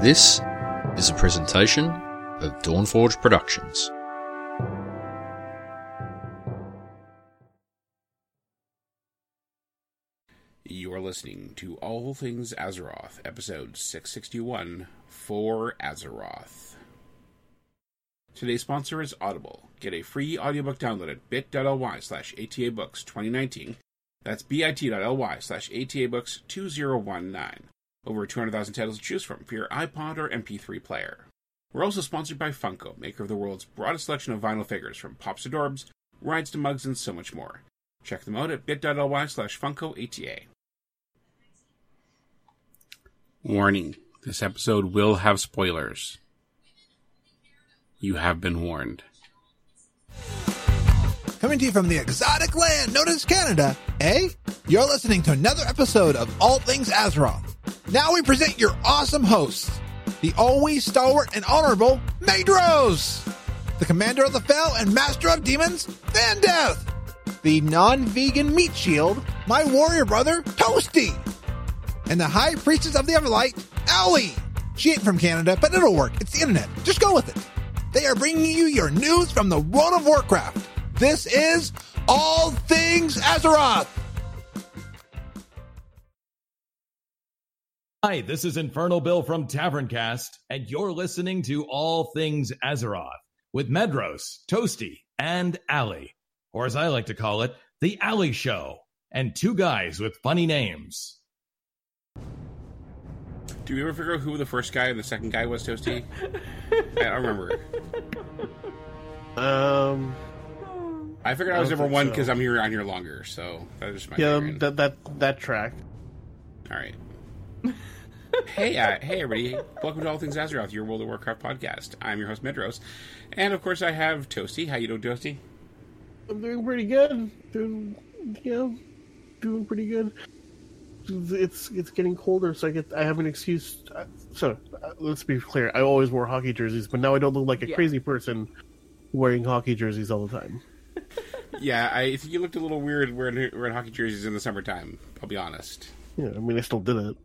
This is a presentation of Dawnforge Productions. You are listening to All Things Azeroth, episode 661 for Azeroth. Today's sponsor is Audible. Get a free audiobook download at bit.ly slash atabooks 2019. That's bit.ly slash atabooks 2019. Over 200,000 titles to choose from for your iPod or MP3 player. We're also sponsored by Funko, maker of the world's broadest selection of vinyl figures from pops to Dorbz, rides to mugs, and so much more. Check them out at bit.ly slash funkoata. Warning this episode will have spoilers. You have been warned. Coming to you from the exotic land known as Canada, eh? You're listening to another episode of All Things Azeroth. Now we present your awesome hosts, the always stalwart and honorable Madros, the commander of the fell and master of demons, Van Death, the non-vegan meat shield, my warrior brother, Toasty, and the high priestess of the Everlight, Owlie. She ain't from Canada, but it'll work. It's the internet. Just go with it. They are bringing you your news from the world of Warcraft. This is All Things Azeroth. Hi, this is Infernal Bill from Taverncast, and you're listening to All Things Azeroth with Medros, Toasty, and Allie, or as I like to call it, The Alley Show, and two guys with funny names. Do you ever figure out who the first guy and the second guy was, Toasty? I don't remember. Um. I figured I I was don't number think one so. because I'm here on here longer, so that was my Yeah, that that that track. All right. Hey, uh, hey, everybody! Welcome to All Things Azeroth, your World of Warcraft podcast. I'm your host Medros, and of course I have Toasty. How you doing, Toasty? I'm doing pretty good. Doing, yeah, doing pretty good. It's it's getting colder, so I get I have an excuse. uh, So uh, let's be clear. I always wore hockey jerseys, but now I don't look like a Yeah. crazy person wearing hockey jerseys all the time. Yeah, I think you looked a little weird wearing, wearing hockey jerseys in the summertime. I'll be honest. Yeah, I mean I still did it.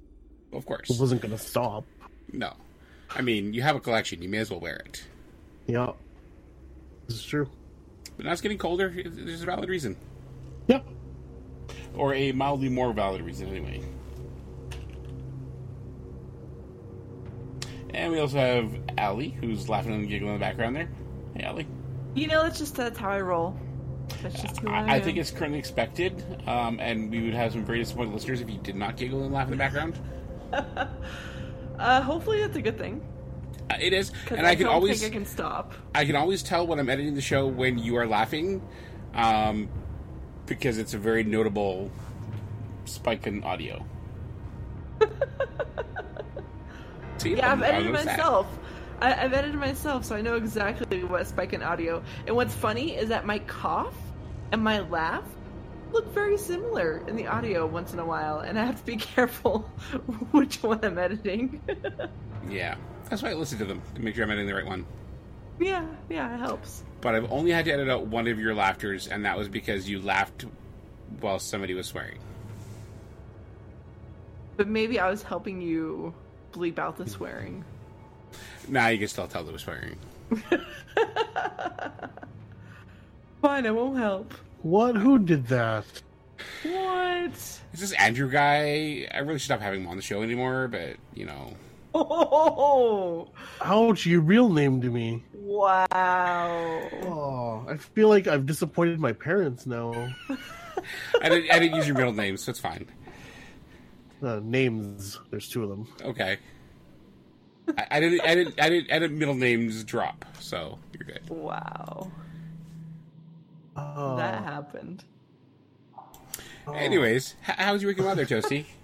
Of course, It wasn't gonna stop. no. I mean, you have a collection; you may as well wear it. Yeah, this is true. But now it's getting colder. There's a valid reason, Yeah. or a mildly more valid reason, anyway. And we also have Allie, who's laughing and giggling in the background there. Hey, Allie. You know, that's just that's how I roll. That's just who I, I, I think it's currently expected, um, and we would have some very disappointed listeners if you did not giggle and laugh in the background. Uh, hopefully, that's a good thing. Uh, it is, and I, can don't always think I can stop. I can always tell when I'm editing the show when you are laughing, um, because it's a very notable spike in audio. See, Yeah, I've I edited myself. I, I've edited myself, so I know exactly what spike in audio. And what's funny is that my cough and my laugh look very similar in the audio once in a while, and I have to be careful which one I'm editing. Yeah, that's why I listen to them to make sure I'm editing the right one. yeah, yeah, it helps. But I've only had to edit out one of your laughters, and that was because you laughed while somebody was swearing. But maybe I was helping you bleep out the swearing. Now you can still tell they were swearing. Fine, I won't help. What? Who did that? What? Is this Andrew guy? I really should stop having him on the show anymore, but you know. Oh, Ouch! You real name to me. wow. Oh, I feel like I've disappointed my parents now. I didn't, I didn't use your middle name, so it's fine. Uh, names. There's two of them. Okay. I, I didn't. I didn't. I didn't. I didn't middle names drop, so you're good. Wow. Oh, That happened. Anyways, h- how was your weekend weather, Toasty?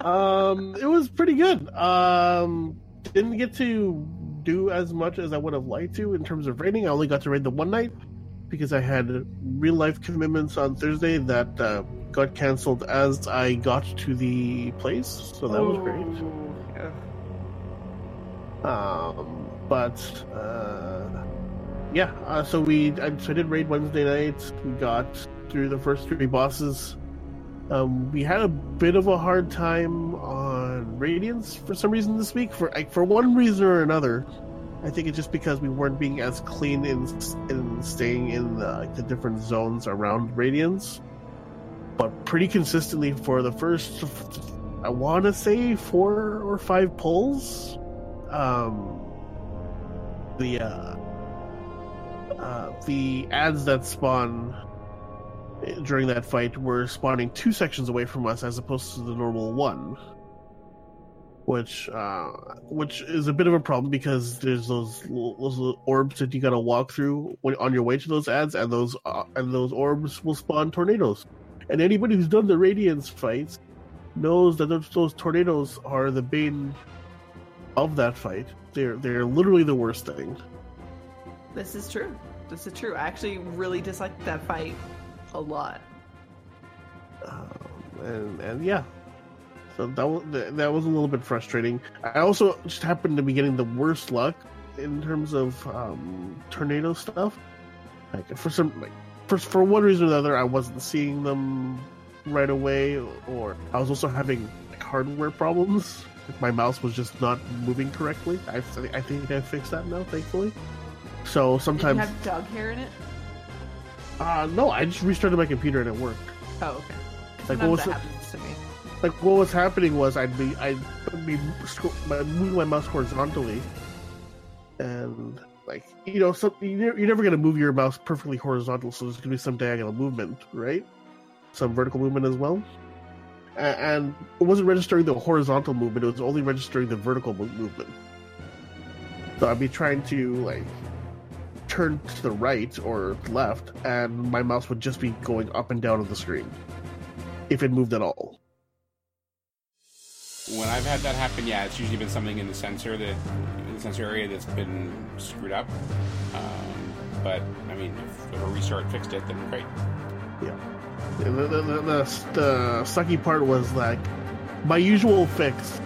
Um, it was pretty good. Um, didn't get to do as much as I would have liked to in terms of raiding. I only got to raid the one night because I had real life commitments on Thursday that uh, got canceled as I got to the place. So that was great. Ooh, yeah. Um, but uh, yeah, uh, so we I, so I did raid Wednesday night. We got through the first three bosses. Um, we had a bit of a hard time on Radiance for some reason this week. For like, for one reason or another, I think it's just because we weren't being as clean in in staying in the, like, the different zones around Radiance. But pretty consistently for the first, I want to say four or five pulls, um, the uh, uh, the ads that spawn during that fight were spawning two sections away from us as opposed to the normal one which uh, which is a bit of a problem because there's those those orbs that you gotta walk through on your way to those ads, and those uh, and those orbs will spawn tornadoes. And anybody who's done the Radiance fights knows that those, those tornadoes are the bane of that fight. They're they're literally the worst thing. This is true. This is true. I actually really disliked that fight a lot. Um, and and yeah, so that was that was a little bit frustrating. I also just happened to be getting the worst luck in terms of um, tornado stuff. Like for some like for for one reason or another, I wasn't seeing them right away, or I was also having like, hardware problems. my mouse was just not moving correctly. I, I think I fixed that now, thankfully. So sometimes. Did you have dog hair in it? Uh, no, I just restarted my computer and it worked. Oh, okay. Like, what was that it? happens to me. like what was happening was I'd be I'd be moving my mouse horizontally, and like you know, some you're, you're never gonna move your mouse perfectly horizontal, so there's gonna be some diagonal movement, right? Some vertical movement as well. And it wasn't registering the horizontal movement; it was only registering the vertical mo- movement. So I'd be trying to like turn to the right or left, and my mouse would just be going up and down on the screen if it moved at all. When I've had that happen, yeah, it's usually been something in the sensor that in the sensor area that's been screwed up. Um, but I mean, if a restart fixed it, then great. Yeah. The, the, the, the, the sucky part was like my usual fix.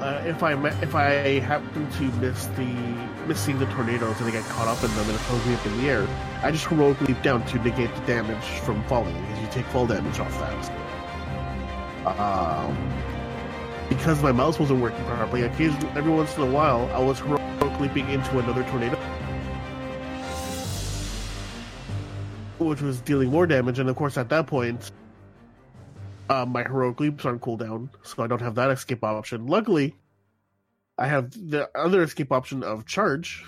Uh, if I if I happen to miss the missing the tornadoes and I get caught up in them and it throws me up in the air, I just heroically leap down to negate the damage from falling because you take fall damage off that. Um, because my mouse wasn't working properly, occasionally every once in a while I was heroic leaping into another tornado which was dealing more damage. And of course, at that point, uh, my heroic leaps are on cooldown, so I don't have that escape option. Luckily, I have the other escape option of charge,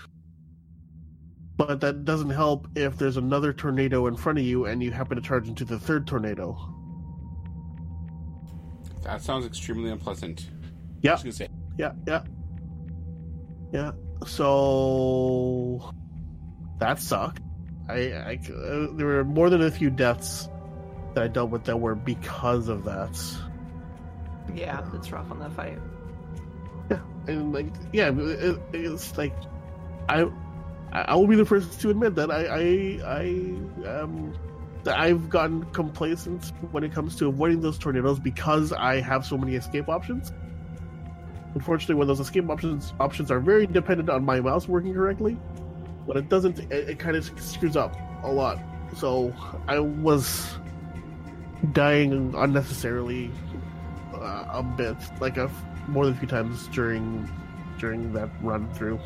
but that doesn't help if there's another tornado in front of you and you happen to charge into the third tornado. That sounds extremely unpleasant. Yeah. I was gonna say, Yeah, yeah, yeah. So that sucked. I, I uh, there were more than a few deaths that I dealt with that were because of that. Yeah, it's rough on that fight. and like yeah it, it's like i i will be the first to admit that i i i um that i've gotten complacent when it comes to avoiding those tornadoes because i have so many escape options. Unfortunately when those escape options options are very dependent on my mouse working correctly when it doesn't it, it kind of screws up a lot. So i was dying unnecessarily uh, a bit like a more than a few times during during that run through.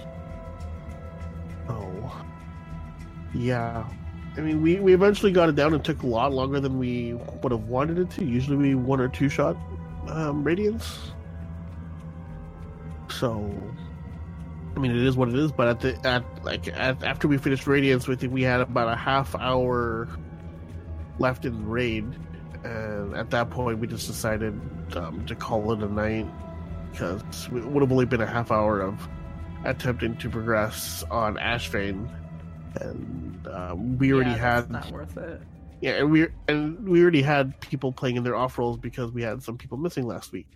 Oh, yeah. I mean, we, we eventually got it down. It took a lot longer than we would have wanted it to. Usually, we one or two shot um, radiance. So, I mean, it is what it is. But at the at like at, after we finished radiance, we think we had about a half hour left in the raid, and at that point, we just decided um, to call it a night because it would have only been a half hour of attempting to progress on Ashvane, and um, we already yeah, had not worth it. yeah, and we and we already had people playing in their off roles because we had some people missing last week.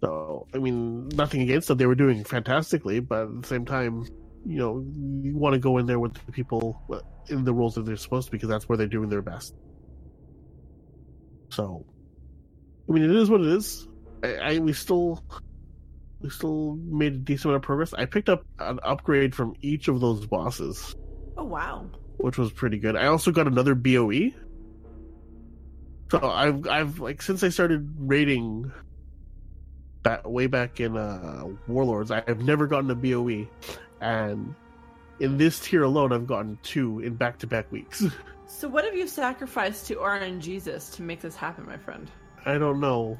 So I mean, nothing against them; they were doing fantastically, but at the same time, you know, you want to go in there with the people in the roles that they're supposed to because that's where they're doing their best. So, I mean, it is what it is. I, I we still we still made a decent amount of progress. I picked up an upgrade from each of those bosses Oh wow. which was pretty good. I also got another BOE. So I've I've like since I started raiding back way back in uh Warlords, I've never gotten a BOE. And in this tier alone I've gotten two in back to back weeks. So what have you sacrificed to RN Jesus to make this happen, my friend? I don't know.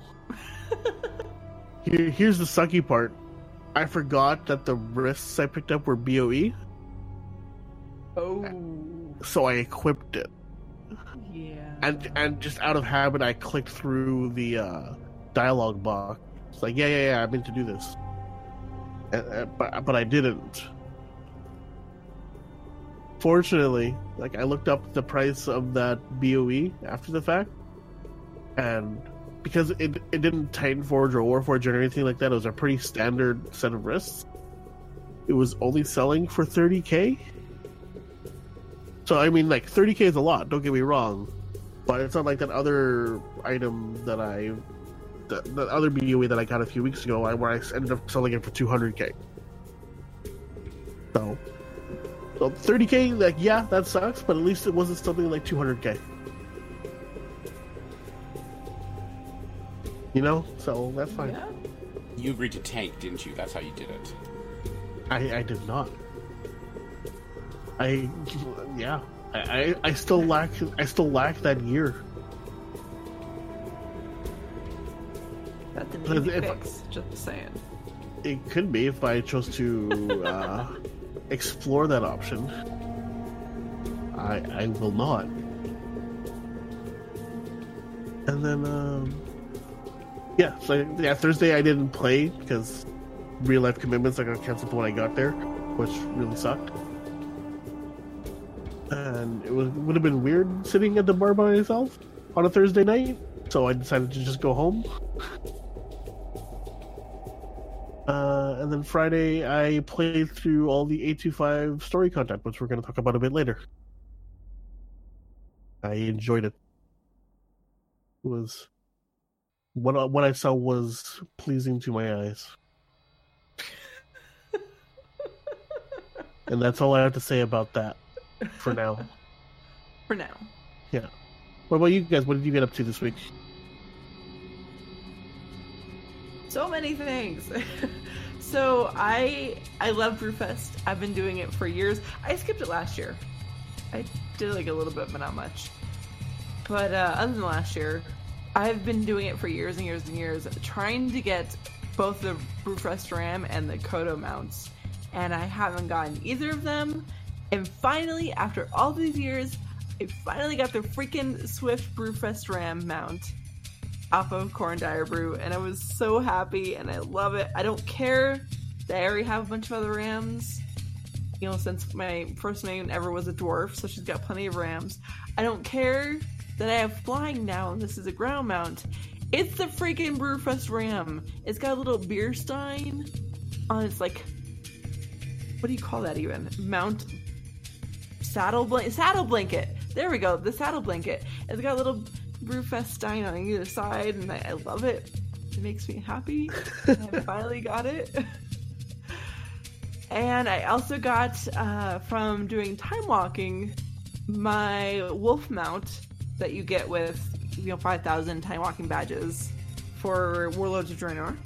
Here, here's the sucky part. I forgot that the wrists I picked up were BOE, Oh, so I equipped it. yeah. And and just out of habit, I clicked through the uh, dialogue box. It's like, yeah, yeah, yeah, I meant to do this, and, uh, but but I didn't. Fortunately, like I looked up the price of that BOE after the fact, and because it it didn't Titan Forge or Warforge or anything like that, it was a pretty standard set of wrists. It was only selling for 30k. So I mean, like 30k is a lot. Don't get me wrong, but it's not like that other item that I, the, the other BOE that I got a few weeks ago, where I ended up selling it for 200k. So, so 30k, like yeah, that sucks, but at least it wasn't something like 200k. You know, so that's fine. Yeah. You agreed to tank, didn't you? That's how you did it. I, I did not. I, yeah, I, I, I still lack, I still lack that year. That's an Because easy if- fix. Just saying. It could be if I chose to uh, explore that option. I I will not. And then um, yeah, so yeah, Thursday I didn't play because real life commitments I got canceled when I got there, which really sucked. And it was would have been weird sitting at the bar by myself on a Thursday night, so I decided to just go home. Uh, and then Friday, I played through all the 825 story content, which we're going to talk about a bit later. I enjoyed it. It was what what I saw was pleasing to my eyes, and that's all I have to say about that for now. For now. Yeah. What about you guys? What did you get up to this week? So many things. so I I love Brewfest. I've been doing it for years. I skipped it last year. I did like a little bit, but not much. But uh, other than last year, I've been doing it for years and years and years, trying to get both the Brewfest Ram and the Kodo mounts, and I haven't gotten either of them. And finally, after all these years, I finally got the freaking Swift Brewfest Ram mount off of Coren Direbrew, and I was so happy, and I love it. I don't care that I already have a bunch of other Rams. You know, since my first name ever was a dwarf, so she's got plenty of Rams. I don't care that I have flying now, and this is a ground mount. It's the freaking Brewfest Ram. It's got a little beer stein on its like, what do you call that even? Mount saddle blanket. Saddle blanket. There we go. The saddle blanket. It's got a little Brewfest Stein on either side, and I, I love it. It makes me happy. I finally got it. And I also got uh, from doing time walking my wolf mount that you get with you know five thousand time walking badges for Warlords of Draenor.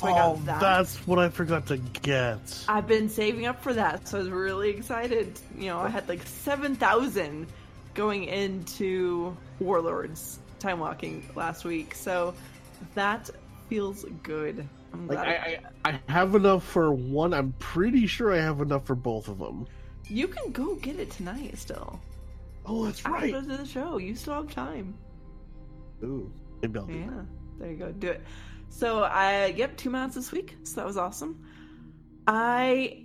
So oh, that. that's what I forgot to get. I've been saving up for that, so I was really excited. You know, I had like seven thousand going into Warlords time walking last week, so that feels good. I'm Like glad I, I, I have enough for one. I'm pretty sure I have enough for both of them. you can go get it tonight still. Oh, that's right. After the show, you still have time. Ooh, maybe I'll do Yeah, there you go. Do it. So I yep, two mounts this week. So that was awesome. I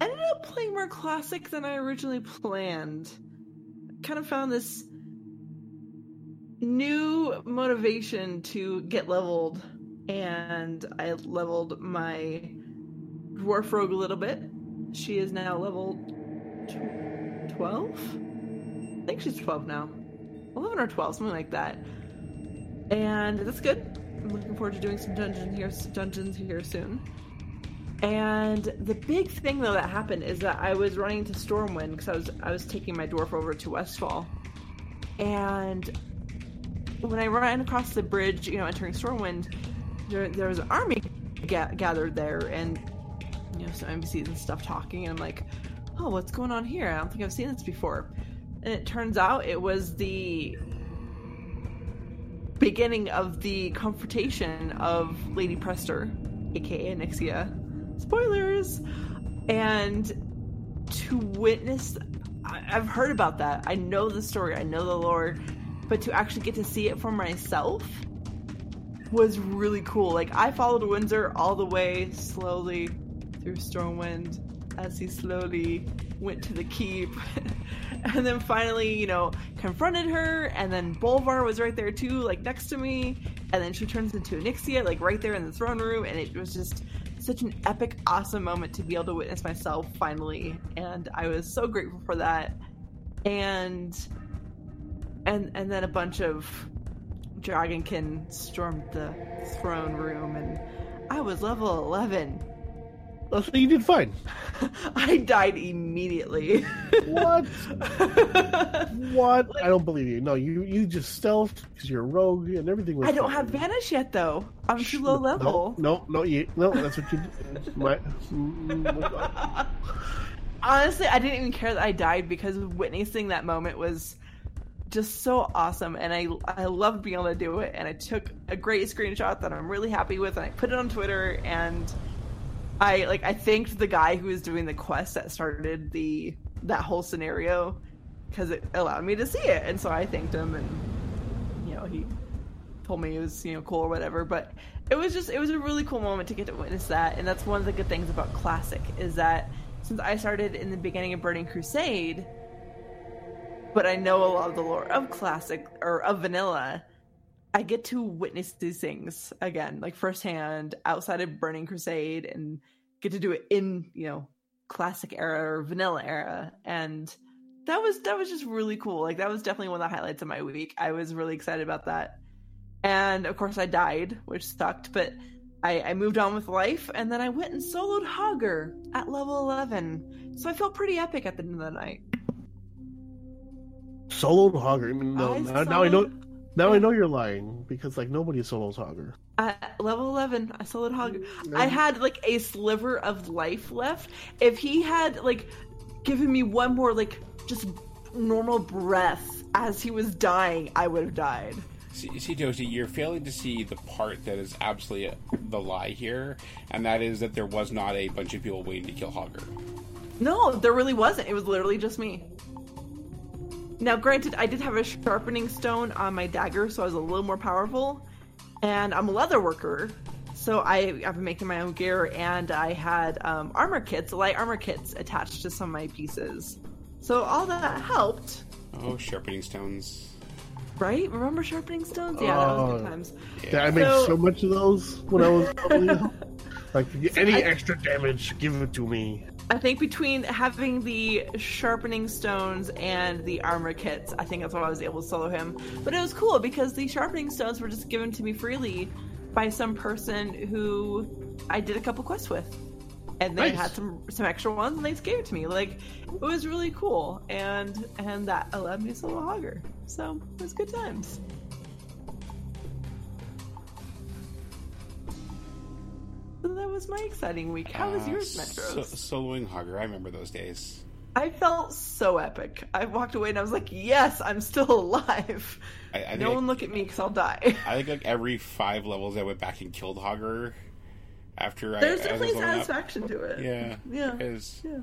ended up playing more classic than I originally planned. Kind of found this new motivation to get leveled, and I leveled my dwarf rogue a little bit. She is now level twelve. I think she's twelve now, eleven or twelve, something like that and that's good. I'm looking forward to doing some dungeon here, dungeons here soon. And the big thing though that happened is that I was running to Stormwind because I was I was taking my dwarf over to Westfall, and when I ran across the bridge, you know, entering Stormwind, there, there was an army ga- gathered there, and you know, some NPCs and stuff talking, and I'm like, oh, what's going on here? I don't think I've seen this before. And it turns out it was the beginning of the confrontation of Lady Prestor, aka Onyxia. Spoilers! And to witness, I- I've heard about that. I know the story, I know the lore, but to actually get to see it for myself was really cool. Like, I followed Windsor all the way slowly through Stormwind as he slowly went to the keep. and then finally, you know, confronted her, and then Bolvar was right there too, like next to me. And then she turns into Onyxia, like right there in the throne room, and it was just such an epic, awesome moment to be able to witness myself finally. And I was so grateful for that. And and and then a bunch of dragonkin stormed the throne room and I was level 11. Oh, so you did fine. I died immediately. What? what? I don't believe you. No, you you just stealthed because you're a rogue and everything was. I don't fine. have vanish yet though. I'm too low level. No, no, no, you, no. That's what you. did. My, mm, Honestly, I didn't even care that I died because witnessing that moment was just so awesome and I I loved being able to do it and I took a great screenshot that I'm really happy with and I put it on Twitter and I like I thanked the guy who was doing the quest that started the that whole scenario because it allowed me to see it. And so I thanked him and you know he told me it was you know cool or whatever. But it was just it was a really cool moment to get to witness that. And that's one of the good things about classic is that since I started in the beginning of Burning Crusade but I know a lot of the lore of classic or of vanilla I get to witness these things again, like firsthand, outside of Burning Crusade, and get to do it in you know classic era or vanilla era, and that was that was just really cool. Like that was definitely one of the highlights of my week. I was really excited about that, and of course I died, which sucked, but I, I moved on with life, and then I went and soloed Hogger at level eleven, so I felt pretty epic at the end of the night. soloed Hogger. I mean, no, I now, now I know. Soloed- Now I know you're lying because like nobody solos Hogger. At level 11, I soloed Hog. I had like a sliver of life left. If he had like given me one more like just normal breath as he was dying, I would have died. See, see, Toasty, you're failing to see the part that is absolutely the lie here, and that is that there was not a bunch of people waiting to kill Hogger. No, there really wasn't. It was literally just me. Now, granted, I did have a sharpening stone on my dagger, so I was a little more powerful. And I'm a leather worker, so I, I've been making my own gear, and I had um, armor kits, light armor kits, attached to some of my pieces. So all that helped, Oh, sharpening stones. right? Remember sharpening stones? Yeah, that was Oh. good times. Yeah, I made So- so much of those when I was probably, like any I- extra damage, give it to me. I think between having the sharpening stones and the armor kits, I think that's why I was able to solo him. But it was cool because the sharpening stones were just given to me freely by some person who I did a couple quests with. And they Nice. had some some extra ones and they just gave it to me. Like it was really cool and and that allowed me to solo Hogger. So it was good times. So that was my exciting week. How was Uh, yours, so- soloing Hogger. I remember those days. I felt so epic. I walked away and I was like, "Yes, I'm still alive." I, I no one look at me because I'll die. I think like every five levels, I went back and killed Hogger. After There's I, I definitely leveling up. satisfaction to it. Yeah, Yeah. Because Yeah.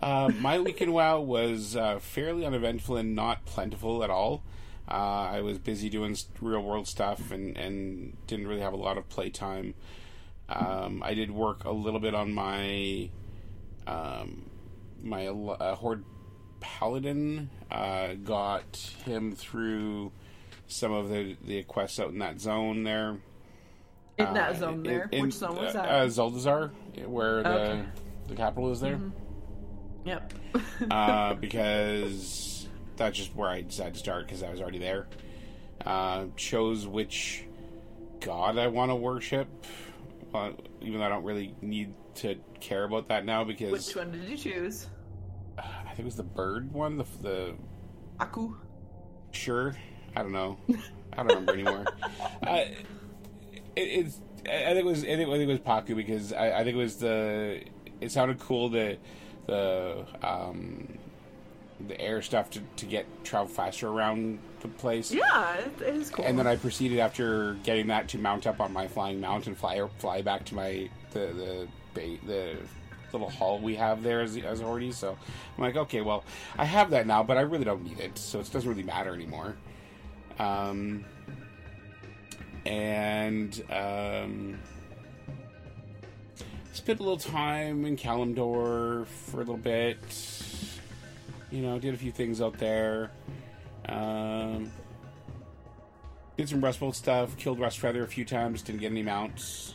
uh, my week in WoW was uh, fairly uneventful and not plentiful at all. Uh, I was busy doing real world stuff and, and didn't really have a lot of playtime. Um, I did work a little bit on my um, my uh, horde paladin. Uh, got him through some of the the quests out in that zone there. In that Uh, zone there. in- Which zone was uh, that? Uh, where the Okay. Mm-hmm. the capital is there. yep. uh, because that's just where I decided to start because I was already there. Uh, chose which god I want to worship. Well, even though I don't really need to care about that now because Which one did you choose? I think it was the bird one. The, the Aku. sure. I don't know. I don't remember anymore. Uh, it, it's. I think it was. I think, it was Paku because I, I think it was the. It sounded cool the the um, the air stuff to, to get travel faster around the place. Yeah, it, is cool. And then I proceeded after getting that to mount up on my flying mount and fly fly back to my the the the little hall we have there as as already. So I'm like, okay, well, I have that now, but I really don't need it, so it doesn't really matter anymore. Um, and um, spent a little time in Kalimdor for a little bit. You know, did a few things out there. Um, did some Rustbolt stuff. Killed Rustfeather a few times. Didn't get any mounts.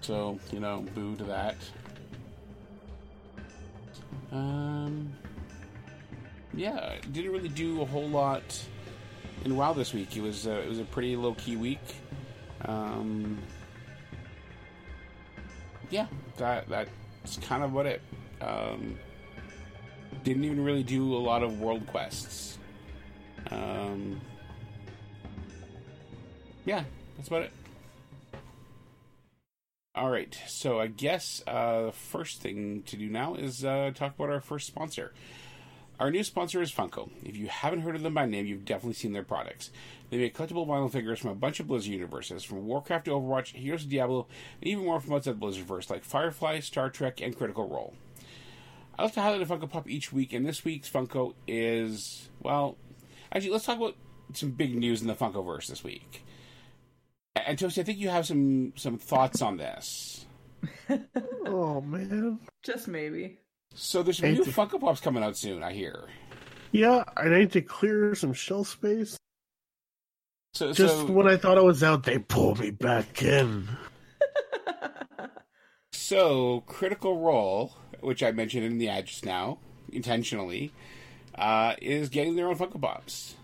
So you know, boo to that. Um, yeah, didn't really do a whole lot in WoW this week. It was uh, it was a pretty low key week. Um, yeah, that that's kind of what it. Um, didn't even really do a lot of world quests. Um, yeah, that's about it. All right, so I guess uh, the first thing to do now is uh, talk about our first sponsor. Our new sponsor is Funko. If you haven't heard of them by name, you've definitely seen their products. They make collectible vinyl figures from a bunch of Blizzard universes, from Warcraft to Overwatch, Heroes of Diablo, and even more from outside Blizzardverse, like Firefly, Star Trek, and Critical Role. I like to highlight a Funko Pop each week, and this week's Funko is, well, actually, let's talk about some big news in the Funkoverse this week. And Toasty, I think you have some some thoughts on this. Oh man. Just maybe. So there's some new th- Funko Pops coming out soon, I hear. Yeah, I need to clear some shelf space. So, Just so, when I thought I was out, they pulled me back in. so Critical Role, which I mentioned in the ad just now, intentionally, uh, is getting their own Funko Pops.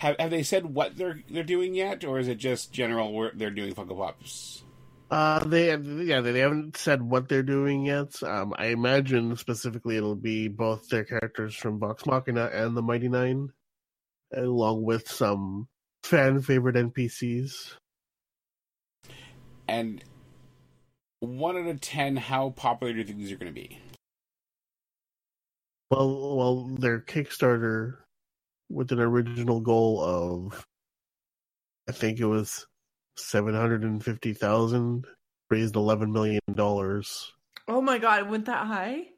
Have, have they said what they're they're doing yet, or is it just general where they're doing Funko Pops? Uh, they yeah they haven't said what they're doing yet. Um, I imagine specifically it'll be both their characters from Vox Machina and the Mighty Nein, along with some fan favorite NPCs. And one out of ten, how popular do you think these are going to be? Well, well, their Kickstarter with an original goal of, I think it was seven hundred and fifty thousand, raised eleven million dollars. oh my god, it went that high?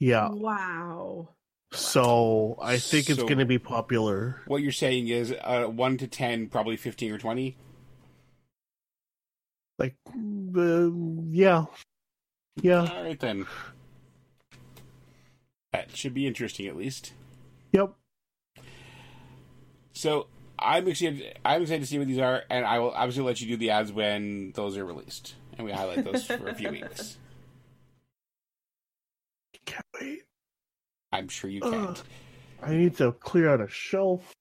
Yeah, Wow. so I think it's going to be popular. What you're saying is uh, one to ten, probably fifteen or twenty. Like, uh, yeah, yeah, All right then. That should be interesting, at least. yep. So I'm excited. I'm excited to see what these are, and I will obviously let you do the ads when those are released, and we highlight those for a few weeks. Can't wait. I'm sure you can't. I need to clear out a shelf.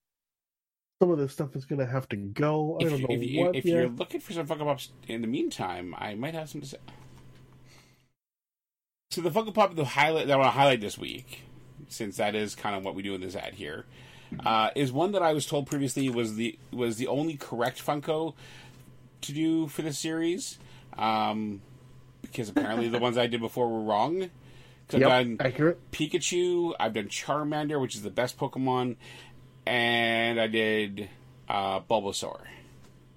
Some of this stuff is going to have to go. I If, don't you, know if, you, what if yet. you're looking for some Funko Pops in the meantime, I might have some to say. So the Funko Pop the highlight that I want to highlight this week, since that is kind of what we do in this ad here, uh, is one that I was told previously was the was the only correct Funko to do for this series, um, because apparently the ones I did before were wrong. Yep, I've done accurate. Pikachu, I've done Charmander, which is the best Pokemon, and I did uh, Bulbasaur.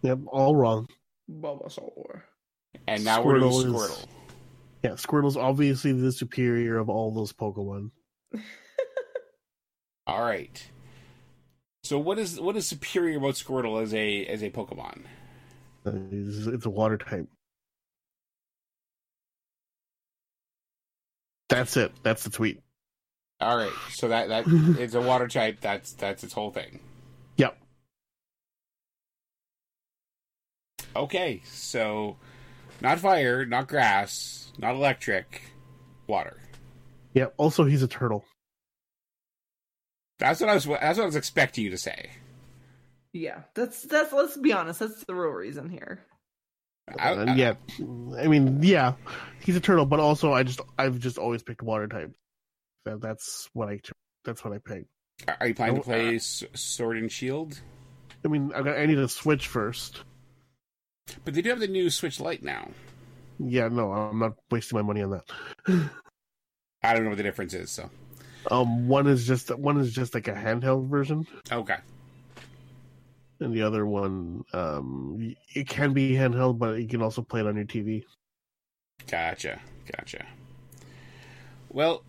Yep, all wrong. Bulbasaur. And now we're doing Squirtle is- Squirtle. Yeah, Squirtle's obviously the superior of all those Pokemon. All right. So what is what is superior about Squirtle as a as a Pokemon? Uh, It's, it's a water type. That's it. That's the tweet. All right. So that that it's a water type. That's that's its whole thing. Yep. Okay. So not fire, not grass, not electric, water. Yep. Also, he's a turtle. That's what I was that's what I was expecting you to say. Yeah, that's that's. Let's be honest. That's the real reason here. I- I- yeah, I mean, yeah, he's a turtle, but also I just I've just always picked water type. That, that's what I that's what I picked. Are- Are you planning to Oh, play uh, Sword and Shield? I mean, I, got, I need to Switch first. But they do have the new Switch Lite now. Yeah, no, I'm not wasting my money on that. I don't know what the difference is. So Um, one is just one is just like a handheld version, okay, and the other one, um, it can be handheld, but you can also play it on your TV. gotcha, gotcha. Well,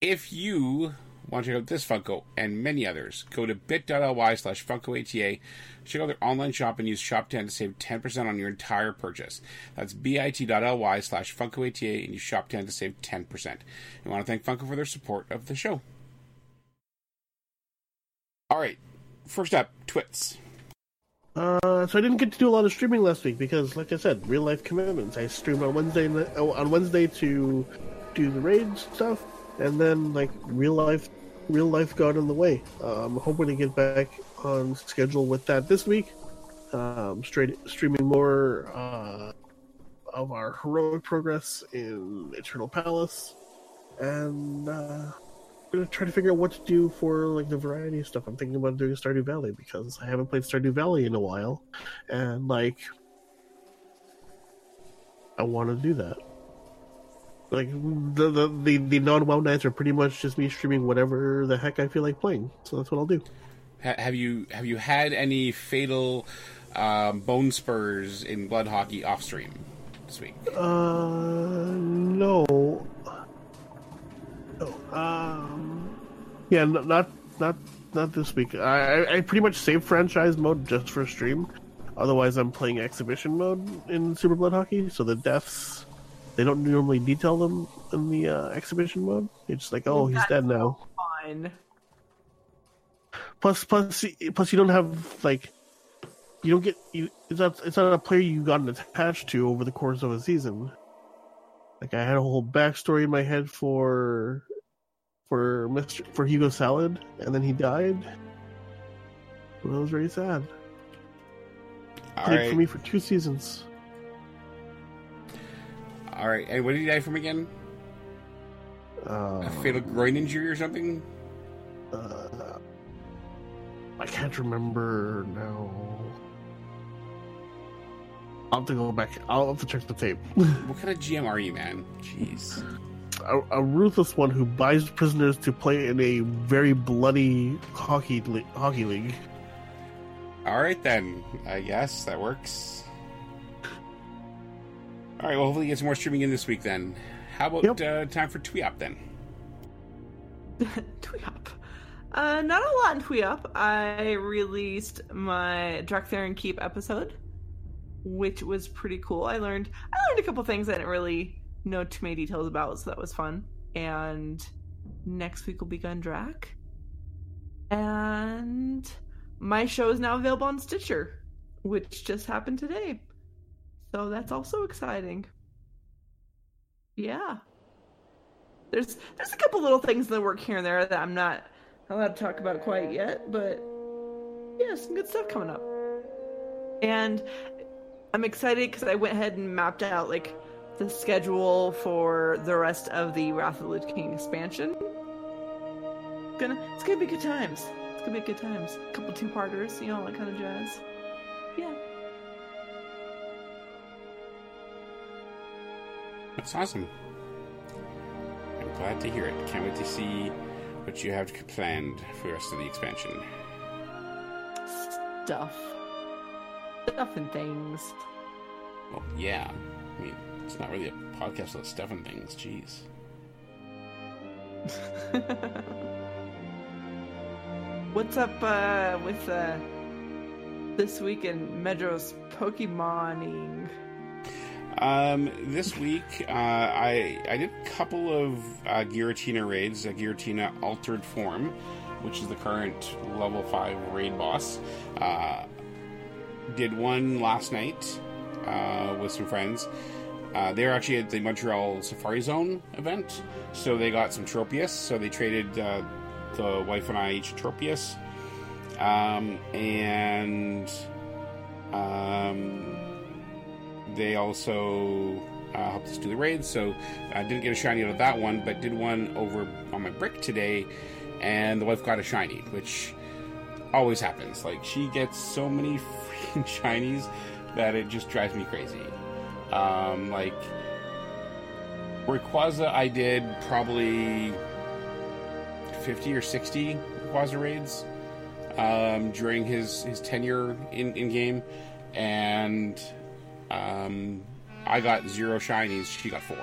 if you want to check out this Funko and many others, go to bit.ly slash FunkoATA, check out their online shop and use Shop10 to save 10% on your entire purchase. That's bit.ly slash FunkoATA and use Shop10 to save 10%. I want to thank Funko for their support of the show. All right, first up, Twits. Uh, so I didn't get to do a lot of streaming last week because, like I said, real life commitments. I streamed on Wednesday oh, on Wednesday to do the raid stuff, and then like real life, real life got in the way. I'm hoping to get back on schedule with that this week. Um, straight streaming more uh, of our heroic progress in Eternal Palace, and uh, gonna try to figure out what to do for like the variety of stuff. I'm thinking about doing Stardew Valley because I haven't played Stardew Valley in a while, and like I want to do that. Like the the the, the non WoW nights are pretty much just me streaming whatever the heck I feel like playing. So that's what I'll do. Ha- have you have you had any fatal um, bone spurs in blood hockey off stream this week? Uh, no. No. Um. Yeah, not not not this week. I I- I pretty much save franchise mode just for stream. Otherwise, I'm playing exhibition mode in Super Blood Hockey. So the deaths, they don't normally detail them in the uh, exhibition mode. It's just like, oh, he's dead now. Fine. Plus, plus, plus, you don't have like, you don't get you. It's not. It's not a player you've gotten attached to over the course of a season. Like I had a whole backstory in my head for, for Mister for Hugo Salad, and then he died. Well, that was very sad. All Played for me for two seasons. All right. And what did he die from again? Uh, A fatal groin injury or something? uh, I can't remember now. I'll have to go back. I'll have to check the tape. What kind of GM are you, man? Jeez. a, a ruthless one who buys prisoners to play in a very bloody hockey hockey league. All right then. I guess that works. All right. Well, hopefully, get some more streaming in this week. Then, how about Yep. uh, time for Tweop then? Tweetup. Uh, not a lot in Tweetup. I released my Drak'Tharon Keep episode, which was pretty cool. I learned I learned a couple things I didn't really know too many details about, so that was fun. And next week will be Gundrak. And my show is now available on Stitcher, which just happened today. So that's also exciting. Yeah. There's there's a couple little things in the work here and there that I'm not allowed to talk about quite yet, but yeah, some good stuff coming up. And I'm excited because I went ahead and mapped out like the schedule for the rest of the Wrath of the King expansion. Gonna it's gonna be good times. It's gonna be good times. A couple two parters, you know, all that kind of jazz. Yeah. That's awesome. I'm glad to hear it. Can't wait to see what you have planned for the rest of the expansion. Stuff. Stuff and things. Well, yeah. I mean, it's not really a podcast about stuff and things. Jeez. What's up uh, with uh, this week in Medros Pokemoning? Um, this week, uh, I I did a couple of uh, Giratina raids. Uh, Giratina Altered Form, which is the current level five raid boss. Uh, did one last night uh, with some friends. Uh, they're actually at the Montreal Safari Zone event, so they got some Tropius. So they traded uh, the wife and I each a Tropius, um, and um, they also uh, helped us do the raid. So I didn't get a shiny out of that one, but did one over on my brick today, and the wife got a shiny, which always happens. Like she gets so many freaking shinies that it just drives me crazy. Um, like Rayquaza, I did probably fifty or sixty Rayquaza raids um, during his his tenure in in game, and um, I got zero shinies. She got four.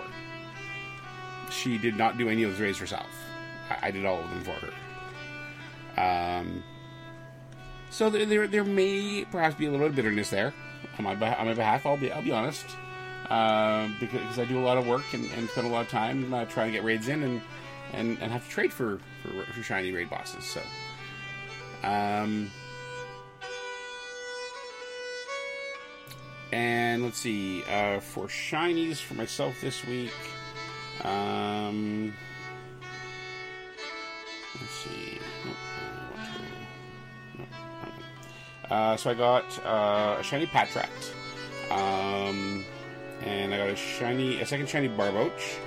She did not do any of those raids herself. I, I did all of them for her. Um, so there, there, there may perhaps be a little bit of bitterness there on my on my behalf. I'll be I'll be honest, because, because I do a lot of work and, and spend a lot of time uh, trying to get raids in and, and, and have to trade for, for for shiny raid bosses. So, um, and let's see uh, for shinies for myself this week. Um, let's see. Uh, so I got uh, a shiny Patrat, um, and I got a shiny, a second shiny Barboach.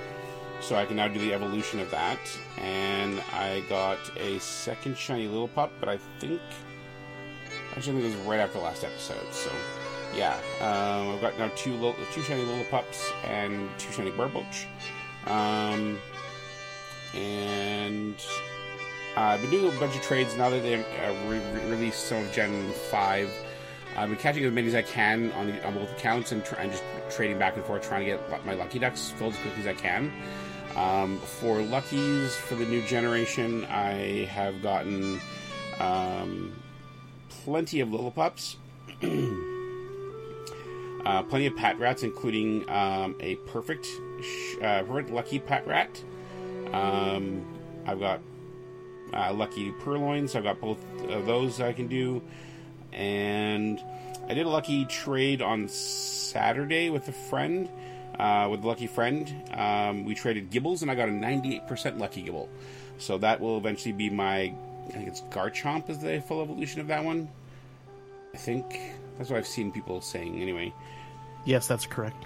So I can now do the evolution of that, and I got a second shiny Lillipup, but I think actually I think it was right after the last episode. So yeah, um, I've got now two little, two shiny Lillipups and two shiny Barboach. Um, and uh, I've been doing a bunch of trades now that they've uh, re- re- released some of Gen 5. I've been catching as many as I can on, the, on both accounts and, try, and just trading back and forth, trying to get my Lucky Ducks filled as quickly as I can. Um, for Luckies for the new generation, I have gotten um, plenty of Lillipups. Uh, plenty of Patrats, including um, a perfect, sh- uh, perfect lucky Patrat. Um, I've got uh, lucky Purrloins. I've got both of those I can do, and I did a lucky trade on Saturday with a friend, uh, with a lucky friend. Um, we traded Gibles, and I got a 98% lucky Gible. So that will eventually be my, I think it's Garchomp is the full evolution of that one. I think that's what I've seen people saying anyway. Yes, that's correct.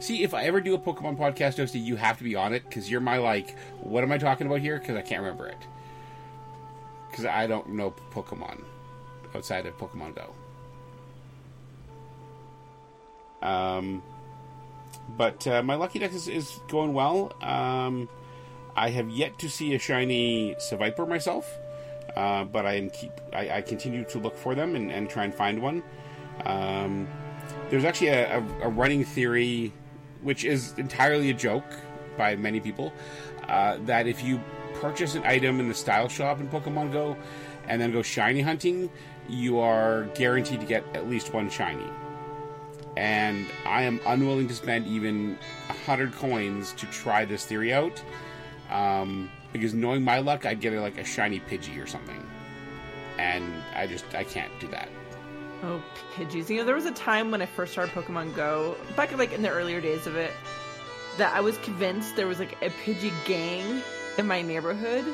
See, if I ever do a Pokemon podcast, Dusty, you have to be on it because you're my like, what am I talking about here? Because I can't remember it. Because I don't know Pokemon outside of Pokemon Go. Um, but uh, my lucky deck is, is going well. Um, I have yet to see a shiny Seviper myself, uh, but I keep I, I continue to look for them and, and try and find one. Um, there's actually a, a, a running theory, which is entirely a joke by many people, uh, that if you purchase an item in the style shop in Pokemon Go and then go shiny hunting, you are guaranteed to get at least one shiny. And I am unwilling to spend even a hundred coins to try this theory out, um, because knowing my luck, I'd get a, like a shiny Pidgey or something, and I just I can't do that. Oh, Pidgeys. You know, there was a time when I first started Pokemon Go, back like in the earlier days of it, that I was convinced there was like a Pidgey gang in my neighborhood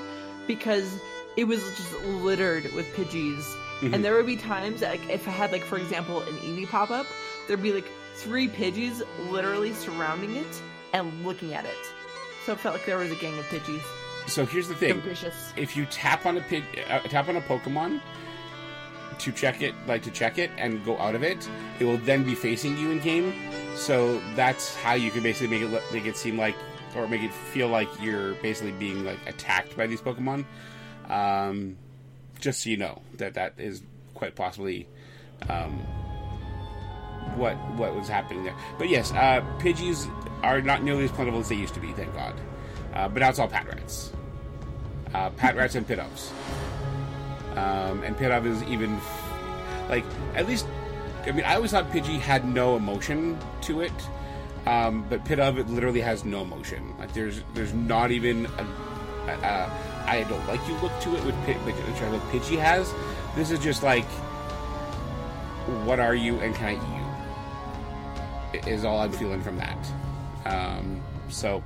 because it was just littered with Pidgeys. Mhm. And there would be times like, if I had, like, for example, an Eevee pop up, there'd be like three Pidgeys literally surrounding it and looking at it. So it felt like there was a gang of Pidgeys. So here's the thing: if you tap on a uh, tap on a Pokemon to check it, like to check it and go out of it, it will then be facing you in game. So that's how you can basically make it make it seem like, or make it feel like you're basically being like attacked by these Pokemon. Um, just so you know that that is quite possibly um, what what was happening there. But yes, uh, Pidgeys are not nearly as plentiful as they used to be. Thank God. Uh, but now it's all Patrats. Uh, Patrats and Pidoves. Um, and Pidove is even like at least. I mean, I always thought Pidgey had no emotion to it, um, but Pidove it literally has no emotion. Like there's there's not even a, a, a I don't like you look to it with Pid, which which I think Pidgey has. This is just like, what are you and can I eat you? Is all I'm feeling from that. Um, so,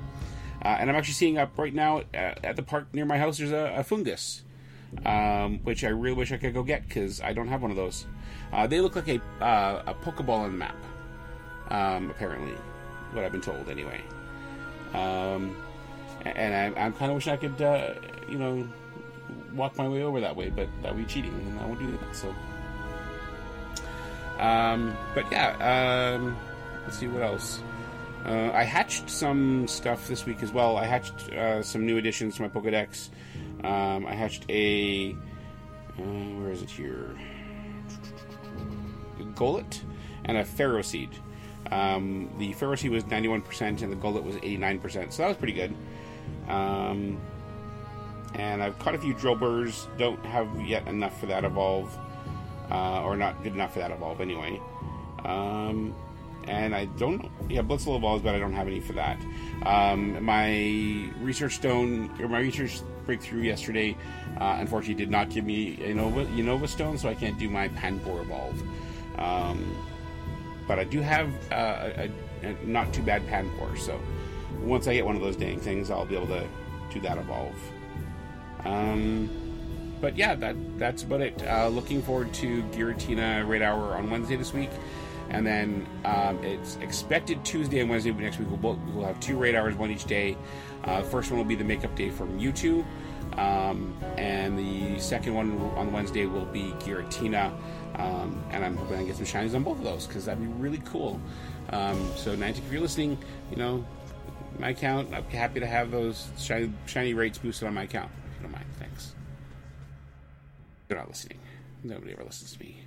uh, and I'm actually seeing up right now uh, at the park near my house. There's a, a Foongus, um, which I really wish I could go get because I don't have one of those. Uh, they look like a uh, a Pokeball on the map. Um, apparently, what I've been told anyway. Um, and I, I'm kind of wishing I could, uh, you know, walk my way over that way, but that would be cheating, and I won't do that. So, um, but yeah, um, let's see what else. Uh, I hatched some stuff this week as well. I hatched uh, some new additions to my Pokedex. Um, I hatched a uh, where is it here? A Golett and a Ferroseed. Um, the Ferroseed was 91% and the Golett was 89%, so that was pretty good. Um, and I've caught a few Drillburs. Don't have yet enough for that evolve, uh, or not good enough for that evolve anyway. Um, and I don't. Yeah, Blitzle evolves, but I don't have any for that. Um, my research stone or my research breakthrough yesterday, uh, unfortunately, did not give me a Nova Unova stone, so I can't do my Panpour evolve. Um, but I do have uh, a, a not too bad Panpour, so once I get one of those dang things, I'll be able to do that evolve. Um, but yeah, that that's about it. Uh, looking forward to Giratina Raid Hour on Wednesday this week, and then um, it's expected Tuesday and Wednesday next week. We'll, we'll have two Raid Hours, one each day. Uh, first one will be the makeup day from Mewtwo, um, and the second one on Wednesday will be Giratina. Um, and I'm hoping I get some shinies on both of those because that'd be really cool. Um, so, Niantic, if you're listening, you know, my account, I'd be happy to have those shiny, shiny rates boosted on my account. If you don't mind, thanks. They're not listening. Nobody ever listens to me.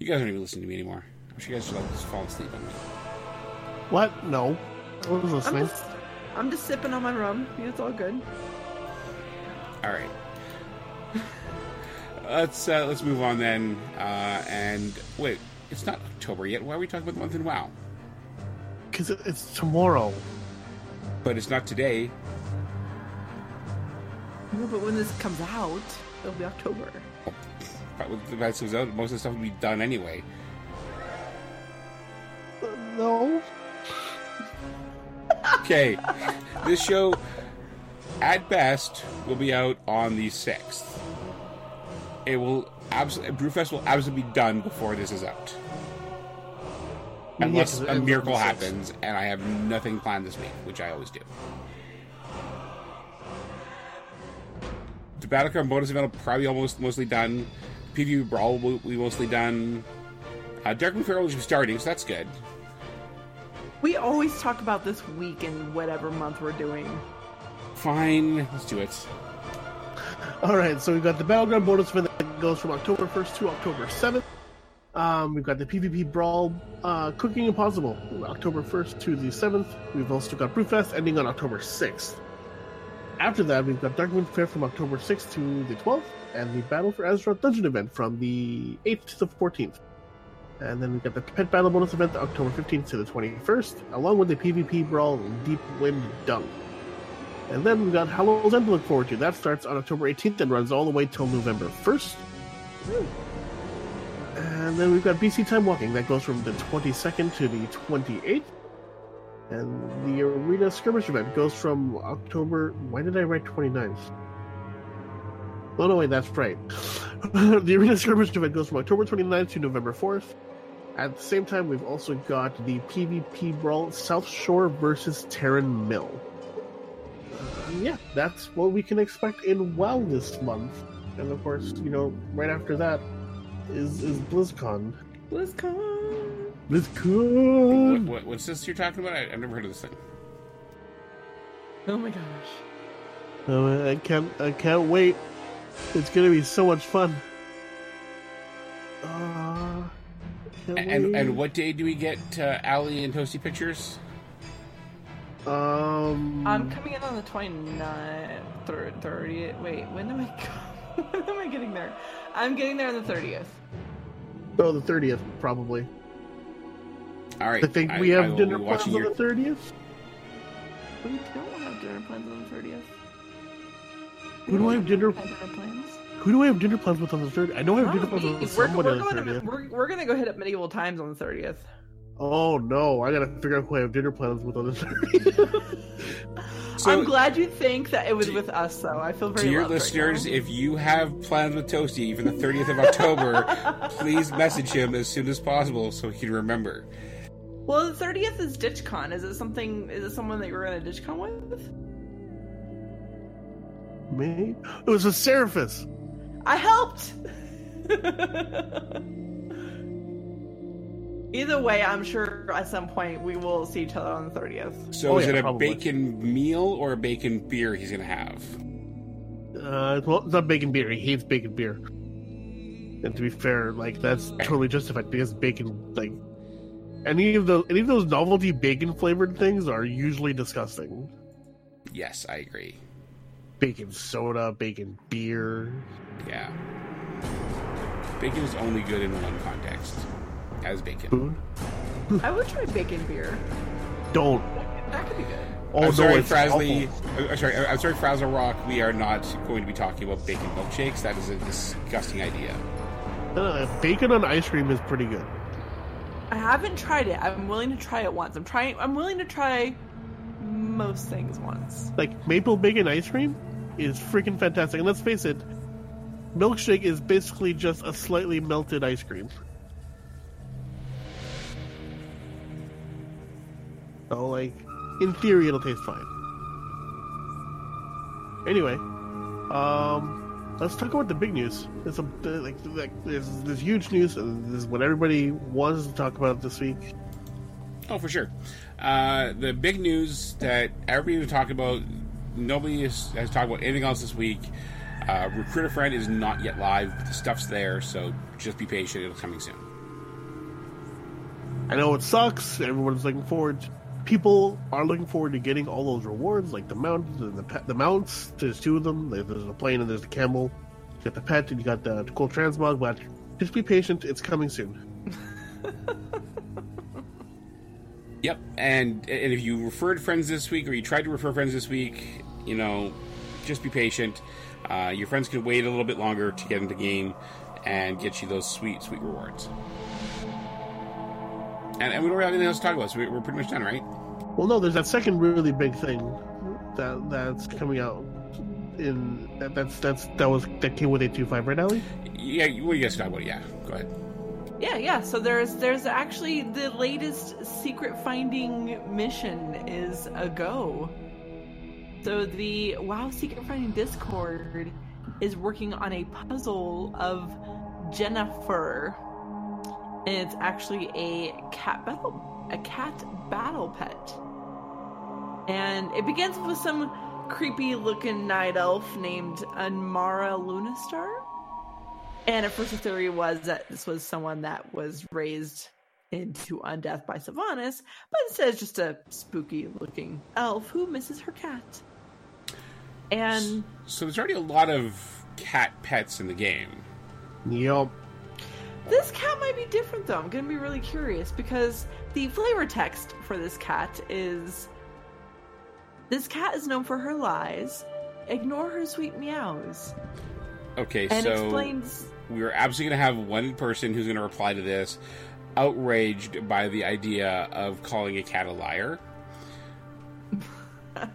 You guys aren't even listening to me anymore. I wish you guys would like just fall asleep on me. What? No. I was I'm listening. just, I'm just sipping on my rum. It's all good. All right. let's uh, let's move on then. Uh, and wait, it's not October yet. Why are we talking about the month in WoW? Because it's tomorrow. But it's not today. No, but when this comes out, it'll be October. With the best comes out, most of the stuff will be done anyway. No. Okay, this show, at best, will be out on the sixth. It will absolutely Brewfest will absolutely be done before this is out, unless 'cause a miracle the 6th. happens, and I have nothing planned this week, which I always do. The Battlecry bonus event will probably almost mostly done. PvP Brawl will be mostly done. Uh, Darkmoon Faire will be starting, so that's good. We always talk about this week in whatever month we're doing. Fine, let's do it. All right, so we've got the Battleground bonus event that goes from October 1st to October 7th. Um, we've got the PvP Brawl uh, Cooking Impossible, October 1st to the 7th. We've also got Brewfest ending on October 6th. After that, we've got Darkmoon Faire from October 6th to the 12th, and the Battle for Azeroth Dungeon event from the 8th to the 14th. And then we've got the Pet Battle bonus event October 15th to the 21st, along with the PvP Brawl Deep Wind Dunk. And then we've got Hallow's End to look forward to. That starts on October 18th and runs all the way till November 1st. And then we've got BC Time Walking. That goes from the 22nd to the 28th. And the Arena Skirmish event goes from October. Why did I write 29th? Oh, no, wait, that's right. the Arena Skirmish event goes from October 29th to November 4th. At the same time, we've also got the PvP Brawl South Shore versus Tarren Mill. Uh, yeah, that's what we can expect in WoW this month. And of course, you know, right after that is is BlizzCon. BlizzCon. BlizzCon. What, what, what's this you're talking about? I, I've never heard of this thing. Oh my gosh. Oh, I can't I can't wait. It's gonna be so much fun. Uh, And wait. and what day do we get uh, Ali and Toasty pictures? Um, I'm coming in on the 29th, thir- 30th. Wait, when am I? when am I getting there? I'm getting there on the 30th. oh, the thirtieth probably. All right. I think we I have will dinner plans on your. the thirtieth. We don't have dinner plans on the 30th. Who do I have dinner? Dinner plans? Who do I have dinner plans with on the thirtieth? I know I have dinner plans me. with We're, somebody we're, on the going to, thirtieth. we're, we're gonna go hit up medieval times on the 30th. Oh no, I gotta figure out who I have dinner plans with on the thirtieth. So, I'm glad you think that it was To- with us, though. I feel very to your loved right listeners, now. if you have plans with Toasty for the 30th of October, please message him as soon as possible so he can remember. Well, the 30th is DitchCon. Is it something? Is it someone that you're going to DitchCon with? Me? It was a Seraphis. I helped. Either way, I'm sure at some point we will see each other on the 30th. So Oh, is yeah, it a probably. bacon meal or a bacon beer he's gonna have? Uh, well, it's not bacon beer. He hates bacon beer. And to be fair, like that's totally justified because bacon, like any of the any of those novelty bacon flavored things are usually disgusting. Yes, I agree. Bacon soda, bacon beer. Yeah. Bacon is only good in one context. As bacon. Food. I would try bacon beer. Don't. That could be good. Oh I'm sorry, no, it's Frasley. I'm sorry, I'm sorry, Frazzle Rock. We are not going to be talking about bacon milkshakes. That is a disgusting idea. Uh, bacon on ice cream is pretty good. I haven't tried it. I'm willing to try it once. I'm trying. I'm willing to try most things once. Like maple bacon ice cream is freaking fantastic. And let's face it, milkshake is basically just a slightly melted ice cream. So, like, in theory, it'll taste fine. Anyway, um, let's talk about the big news. There's a like, like there's this huge news, and this is what everybody wants to talk about this week. Oh, for sure. Uh, the big news that everybody was talking about, nobody has, has talked about anything else this week. Uh, Recruit-A-Friend is not yet live, but the stuff's there, so just be patient. It'll coming soon. I know it sucks. Everyone's looking forward. People are looking forward to getting all those rewards, like the mounts and the the mounts. There's two of them. There's the plane and there's the camel. You got the pet and you got the, cool transmog. But just be patient. It's coming soon. Yep, and and if you referred friends this week or you tried to refer friends this week, you know, just be patient. Uh, your friends can wait a little bit longer to get into the game and get you those sweet, sweet rewards. And, and we don't have anything else to talk about, so we- we're pretty much done, right? Well, no, there's that second really big thing that that's coming out. In that, that's that's that was that came with a two five right, Allie? Yeah, what do you guys talk about? Yeah, go ahead. Yeah, yeah. So there's there's actually the latest secret finding mission is a go. So the WoW secret finding Discord is working on a puzzle of Jenafur, and it's actually a cat battle a cat battle pet, and it begins with some creepy looking night elf named Anmara Lunastar. And at first, the theory was that this was someone that was raised into undeath by Sylvanas, but instead it's just a spooky looking elf who misses her cat. And So there's already a lot of cat pets in the game. Yup. This cat might be different though. I'm gonna be really curious because the flavor text for this cat is This cat is known for her lies. Ignore her sweet meows. Okay, And so explains we are absolutely going to have one person who's going to reply to this, outraged by the idea of calling a cat a liar.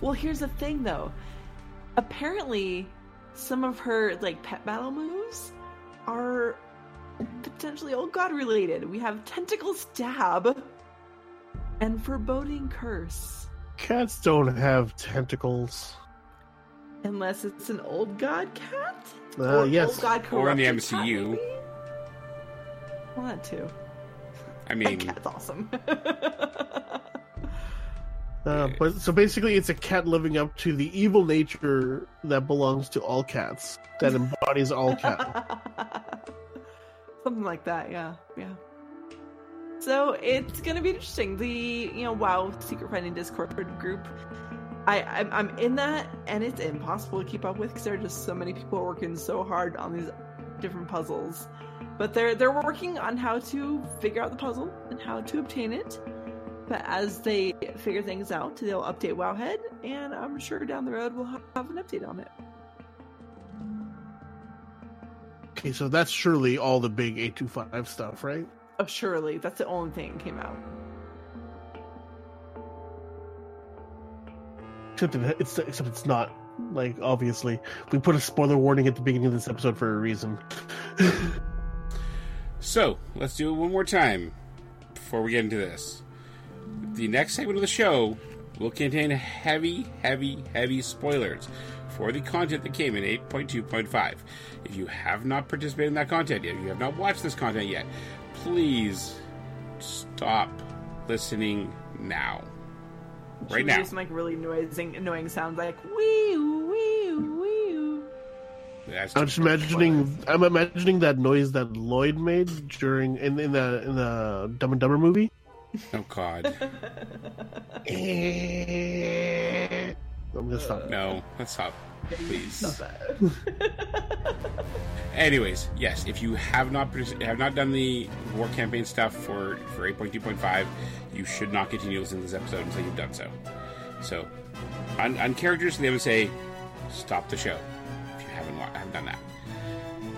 Well, here's the thing though. Apparently, some of her like pet battle moves are potentially old god related. We have tentacle stab and foreboding curse. Cats don't have tentacles. Unless it's an old god cat? Uh, Or yes. Old god Or in the corrupted cat, MCU. maybe? Well, that too. I That mean, cat's awesome. Uh, but so basically, it's a cat living up to the evil nature that belongs to all cats, that embodies all cat. Something like that, yeah, yeah. So it's gonna be interesting. The you know WoW Secret Finding Discord group, I I'm, I'm in that, and it's impossible to keep up with because there are just so many people working so hard on these different puzzles. But they're they're working on how to figure out the puzzle and how to obtain it. But as they figure things out, they'll update Wowhead, and I'm sure down the road we'll have an update on it. Okay, so that's surely all the big 825 stuff, right? Oh, surely that's the only thing that came out. Except it's except it's not. Like obviously, we put a spoiler warning at the beginning of this episode for a reason. so let's do it one more time before we get into this. The next segment of the show will contain heavy, heavy, heavy spoilers for the content that came in 8.2.5. If you have not participated in that content yet, if you have not watched this content yet, please stop listening now. Right Should we now. do some like really noising, annoying sounds like wee wee wee. That's I'm just imagining. I'm imagining that noise that Lloyd made during in in the in the Dumb and Dumber movie. oh god. I'm gonna stop. No, let's stop. Please. Stop that. Anyways, yes, if you have not have not done the war campaign stuff for for 8.2.5, you should not continue listening to this episode until you've done so. So, on, uncharacteristically, I would say stop the show if you haven't wa- haven't done that.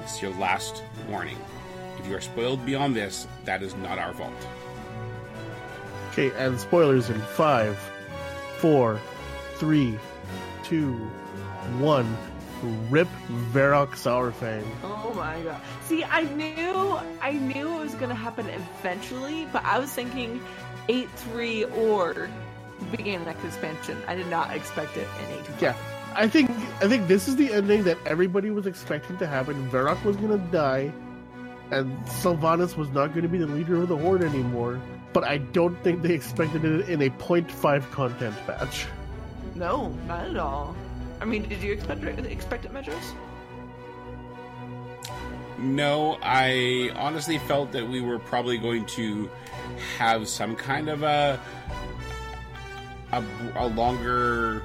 It's your last warning. If you are spoiled beyond this, that is not our fault. Okay, and spoilers in five, four, three, two, one. Rip Varok Saurfang. Oh my god. See, I knew I knew it was gonna happen eventually, but I was thinking eight three or beginning of the next expansion. I did not expect it in eight. Yeah, I think I think this is the ending that everybody was expecting to happen. Varrock was gonna die, and Sylvanas was not going to be the leader of the Horde anymore. But I don't think they expected it in a 0.5 content patch. No, not at all. I mean, did you expect it, expect it, Medros? No, I honestly felt that we were probably going to have some kind of a a, a longer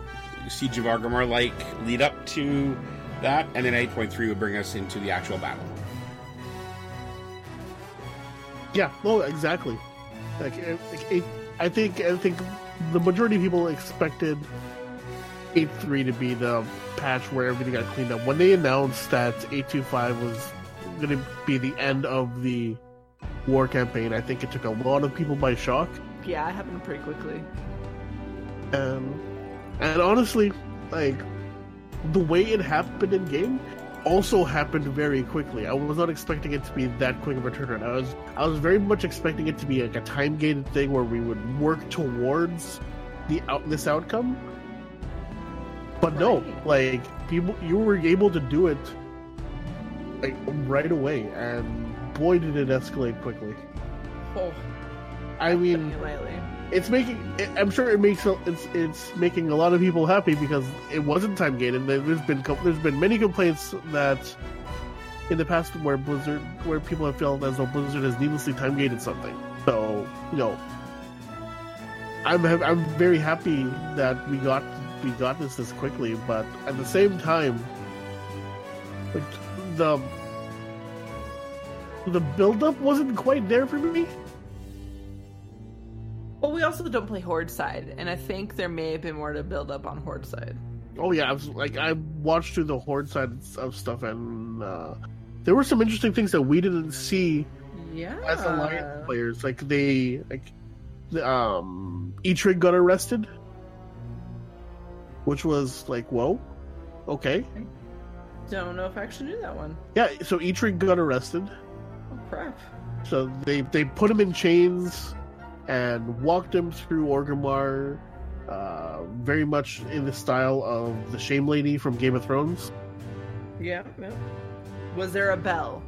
Siege of Orgrimmar like lead up to that, and then 8.3 would bring us into the actual battle. Yeah, no, exactly. Like, it, it, I think I think the majority of people expected 8.3 to be the patch where everything got cleaned up. When they announced that 8.2.5 was going to be the end of the war campaign, I think it took a lot of people by shock. Yeah, it happened pretty quickly. And and honestly, like the way it happened in game also happened very quickly. I was not expecting it to be that quick of a turnaround. I was I was very much expecting it to be like a time gated thing where we would work towards the out this outcome. But no, like people you were able to do it like right away and boy did it escalate quickly. Oh, I mean it's making it, i'm sure it makes it's it's making a lot of people happy because it wasn't time gated. There- there's been there's been many complaints that in the past where blizzard where people have felt as though blizzard has needlessly time gated something. So you know i'm i'm very happy that we got we got this this quickly but at the same time like the the build up wasn't quite there for me Well, we also don't play Horde side, and I think there may have been more to build up on Horde side. Oh yeah, I was like I watched through the horde side of stuff, and uh, there were some interesting things that we didn't see Yeah. as alliance players. Like they, like, the, um, Eitrigg got arrested, which was like, whoa, okay, Don't know if I actually knew that one. yeah. So Eitrigg got arrested, Oh crap. so they they put him in chains and walked him through Orgrimmar. Uh, very much in the style of the Shame Lady from Game of Thrones. Yeah. yeah. Was there a bell?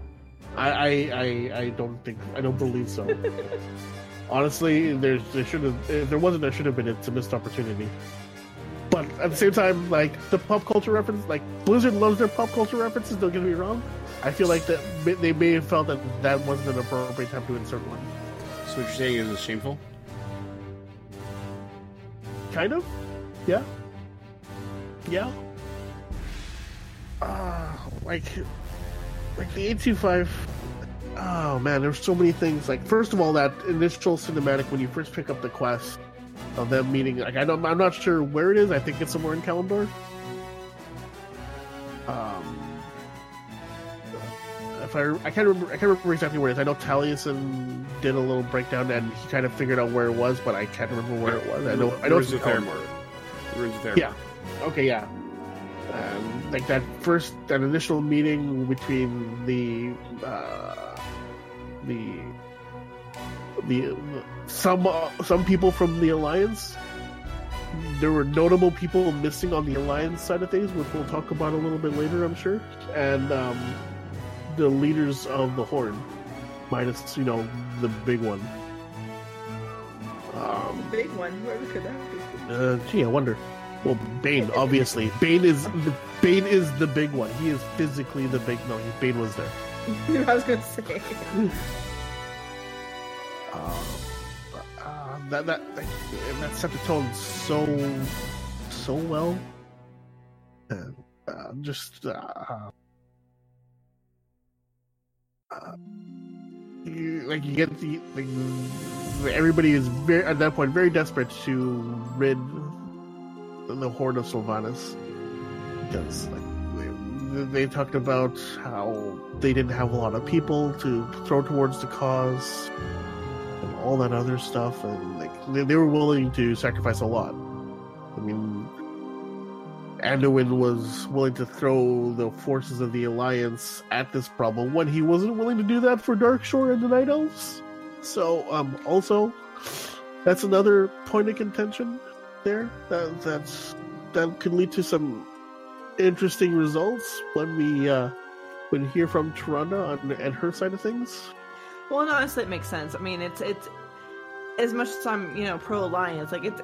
I, I, I, I don't think I don't believe so. Honestly, there's there should have if there wasn't there should have been it's a missed opportunity. But at the same time, like the pop culture reference, like Blizzard loves their pop culture references. Don't get me wrong. I feel like that they may have felt that that wasn't an appropriate time to insert one. So what you're saying is it's shameful? Kind of, yeah, yeah. Ah, like, like the eight two five. Oh man, there's so many things. Like, first of all, that initial cinematic when you first pick up the quest of them meeting. Like, I don't, I'm not sure where it is. I think it's somewhere in Kalimdor. Um, if I, I can't remember, I can't remember exactly where it is. I know Taliesin did a little breakdown and he kind of figured out where it was, but I can't remember where it was. I know, I know it's Ruins in of Kalimdor. Theramore. Ruins of Theramore. Yeah. Okay, yeah. Um, like that first, that initial meeting between the, uh, the, the some uh, some people from the alliance there were notable people missing on the alliance side of things, which we'll talk about a little bit later, I'm sure. And um, the leaders of the Horde, minus you know the big one. Um, Big one. Whoever could that be? uh, gee, I wonder. Well, Baine, obviously. Baine is the Baine is the big one. He is physically the big. No, Baine was there. I was gonna say. Uh, that that that, set the tone so so well. And uh, just uh, uh, you, like you get the like, everybody is very at that point very desperate to rid the horde of Sylvanas because like they, they talked about how they didn't have a lot of people to throw towards the cause all that other stuff and like they, they were willing to sacrifice a lot i mean Anduin was willing to throw the forces of the Alliance at this problem when he wasn't willing to do that for Darkshore and the Night Elves. So, um, also, that's another point of contention there. That that's that could lead to some interesting results when we uh, when hear from Tyrande on and her side of things. Well, honestly, it makes sense. I mean, it's it's as much as I'm, you know, pro alliance. Like it's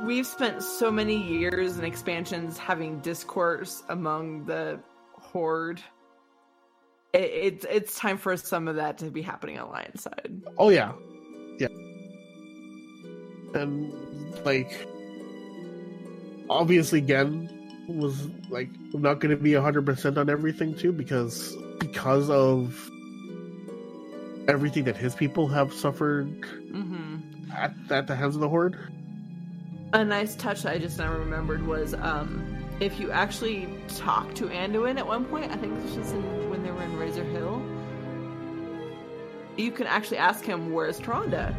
we've spent so many years and expansions having discourse among the horde. It, it's it's time for some of that to be happening on alliance side. Oh yeah, yeah, and like obviously Genn was like not going to be hundred percent on everything too because because of everything that his people have suffered hmm at, at the hands of the horde. A nice touch that I just now remembered was um, if you actually talk to Anduin at one point, I think this was in, when they were in Razor Hill, you can actually ask him, Where's Tyrande?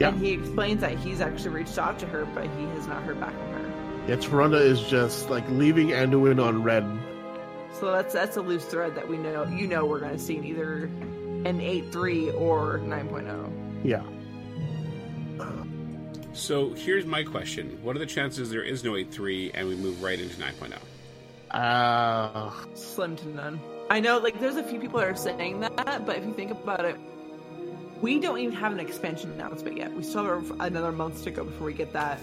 Yeah. And he explains that he's actually reached out to her, but he has not heard back from her. Yeah, Tyrande is just like leaving Anduin on read. So that's that's a loose thread that we know you know we're going to see in either an 8.3 or oh. 9.0. Yeah. So here's my question: What are the chances there is no 8.3 and we move right into 9.0? Uh, Slim to none. I know, like, there's a few people that are saying that, but if you think about it, we don't even have an expansion announcement yet. We still have another month to go before we get that.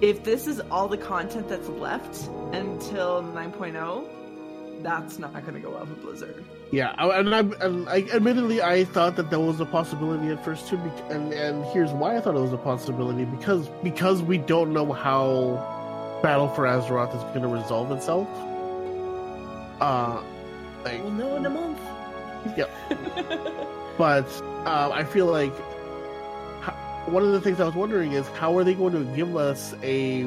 If this is all the content that's left until 9.0, that's not going to go well for Blizzard. Yeah, and I, and I admittedly I thought that that was a possibility at first too, and and here's why I thought it was a possibility because because we don't know how Battle for Azeroth is going to resolve itself. Uh, like, We'll know in a month. Yep. but uh, I feel like ho- one of the things I was wondering is how are they going to give us a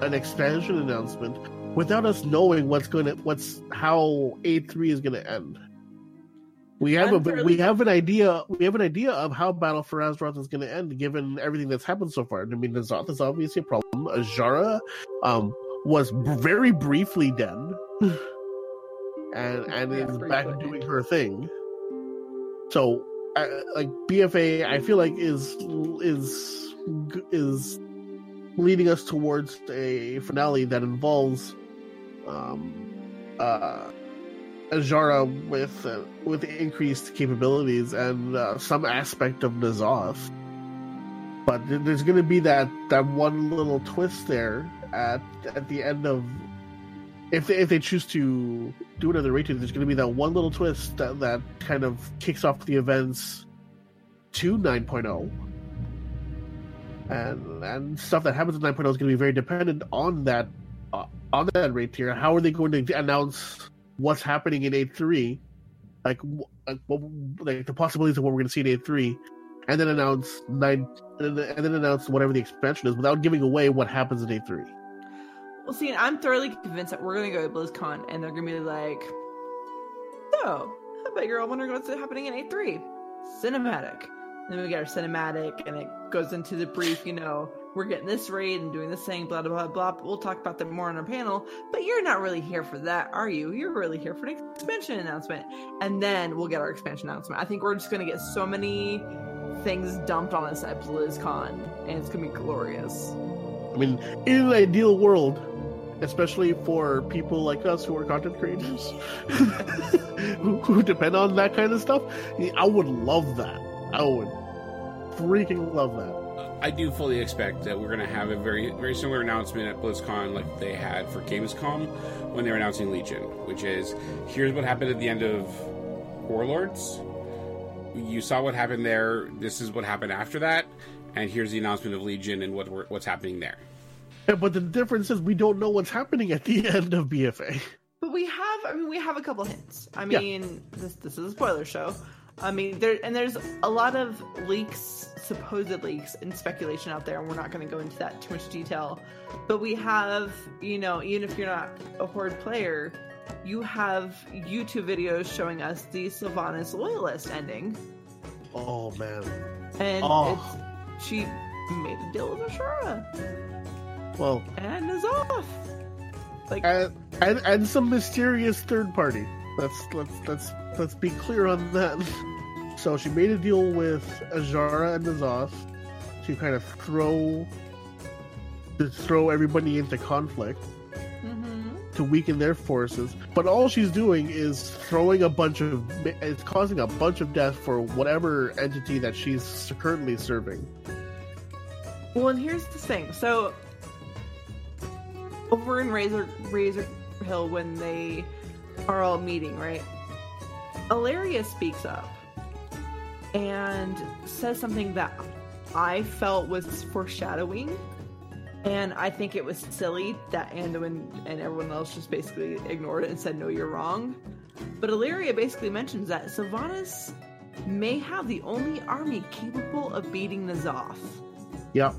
an expansion announcement without us knowing what's going to what's how A three is going to end. We have a we have an idea we have an idea of how Battle for Azeroth is going to end given everything that's happened so far. I mean, N'Zoth is obviously a problem. Azshara um, was very briefly dead, and and Yeah, is back doing her thing. So, uh, like BFA, I feel like is is is leading us towards a finale that involves um, uh, Azshara with uh, with increased capabilities and uh, some aspect of N'Zoth. But there's going to be that that one little twist there at at the end of if they, if they choose to do another rating, there's going to be that one little twist that, that kind of kicks off the events to 9.0. And and stuff that happens in 9.0 is going to be very dependent on that uh, on that rate tier. How are they going to announce what's happening in 8.3? Like, like, like the possibilities of what we're going to see in 8.3, and then announce nine, and then, announce whatever the expansion is without giving away what happens in 8.3. Well, see, I'm thoroughly convinced that we're going to go to BlizzCon and they're going to be like, so, bet you're all wondering what's happening in A3. Cinematic. Then we get our cinematic and it goes into the brief, you know, we're getting this raid and doing this thing, blah, blah, blah, blah. We'll talk about that more on our panel, but you're not really here for that, are you? You're really here for an expansion announcement. And then we'll get our expansion announcement. I think we're just going to get so many things dumped on us at BlizzCon and it's going to be glorious. I mean, in an ideal world, especially for people like us who are content creators who, who depend on that kind of stuff, I would love that. I would freaking love that. Uh, I do fully expect that we're going to have a very very similar announcement at BlizzCon like they had for Gamescom when they were announcing Legion, which is here's what happened at the end of Warlords. You saw what happened there. This is what happened after that, and here's the announcement of Legion and what what's happening there. Yeah, but the difference is we don't know what's happening at the end of BFA. But we have, I mean, we have a couple hints. I Yeah. mean, this this is a spoiler show. I mean, there and there's a lot of leaks, supposed leaks, and speculation out there, and we're not going to go into that too much detail. But we have, you know, even if you're not a horde player, you have YouTube videos showing us the Sylvanas loyalist ending, Oh man. and Oh. it's she made a deal with Azshara Well, and is off. Like, and, and and some mysterious third party. Let's let's let's let's be clear on that. So she made a deal with Azshara and N'Zoth to kind of throw to throw everybody into conflict mhm. to weaken their forces. But all she's doing is throwing a bunch of it's causing a bunch of death for whatever entity that she's currently serving. Well, and here's the thing. So, over in Razor Razor Hill, when they are all meeting, right? Alleria speaks up and says something that I felt was foreshadowing, and I think it was silly that Anduin and everyone else just basically ignored it and said, "No, you're wrong." But Alleria basically mentions that Sylvanas may have the only army capable of beating N'Zoth Yep.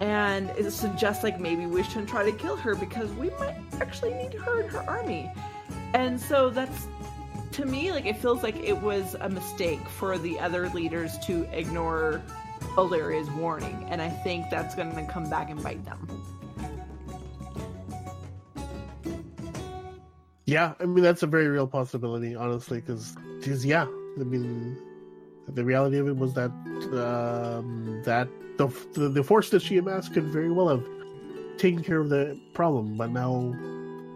and it suggests like maybe we shouldn't try to kill her because we might actually need her and her army and so that's to me like it feels like it was a mistake for the other leaders to ignore Alleria's warning and i think that's going to come back and bite them. Yeah, I mean that's a very real possibility, honestly, because because yeah, I mean the reality of it was that um, that the, the the force that she amassed could very well have taken care of the problem, but now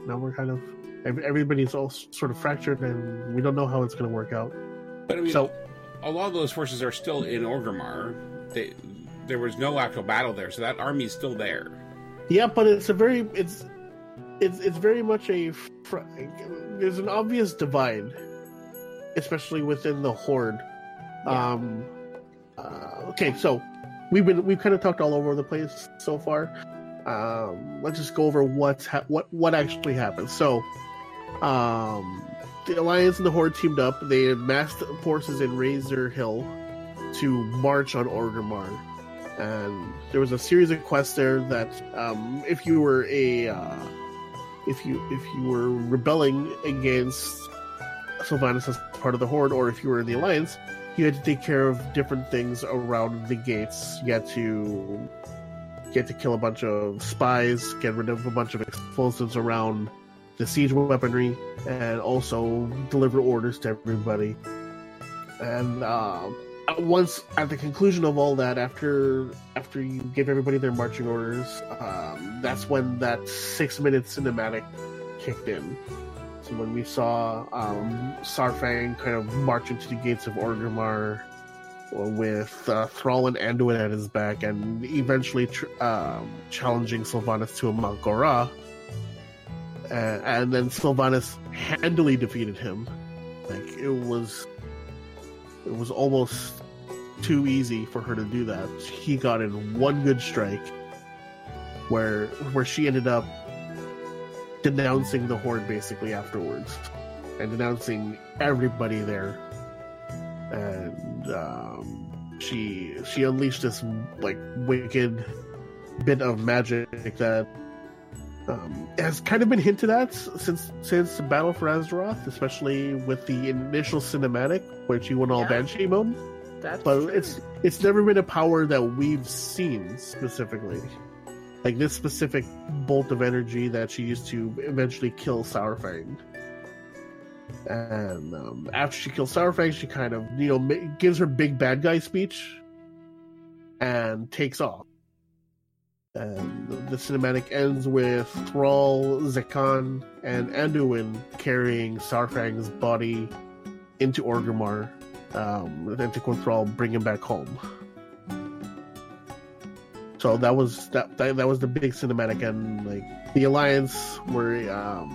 now we're kind of everybody's all sort of fractured, and we don't know how it's going to work out. But I mean, So a lot of those forces are still in Orgrimmar. They, there was no actual battle there, so that army is still there. yeah, but it's a very it's it's it's very much a fr- there's an obvious divide, especially within the horde. Yeah. Um, uh, okay, so we've been we've kind of talked all over the place so far. Um, let's just go over what's ha- what what actually happened. So, um, the alliance and the horde teamed up. They amassed forces in Razor Hill to march on Orgrimmar, and there was a series of quests there that, um, if you were a uh, if you if you were rebelling against Sylvanas as part of the horde, or if you were in the alliance, you had to take care of different things around the gates. You had to get to kill a bunch of spies, get rid of a bunch of explosives around the siege weaponry, and also deliver orders to everybody. And uh, once at the conclusion of all that, after after you give everybody their marching orders, um, that's when that six minute cinematic kicked in. So when we saw um, Saurfang kind of march into the gates of Orgrimmar with uh, Thrall and Anduin at his back, and eventually tr- um, challenging Sylvanas to a Mak'gora, uh, and then Sylvanas handily defeated him. Like it was, it was almost too easy for her to do that. He got in one good strike, where where she ended up denouncing the horde basically afterwards, and denouncing everybody there. And um, she she unleashed this like wicked bit of magic that um, has kind of been hinted at since since the Battle for Azeroth, especially with the initial cinematic where she went all Yeah. Banshee mode that's but true. it's it's never been a power that we've seen specifically like this specific bolt of energy that she used to eventually kill Saurfang. And um, after she kills Saurfang, she kind of you know gives her big bad guy speech and takes off. And the cinematic ends with Thrall, Zekhan, and Anduin carrying Saurfang's body into Orgrimmar um, and to Thrall bring him back home. So that was that, that that was the big cinematic and like the alliance were um,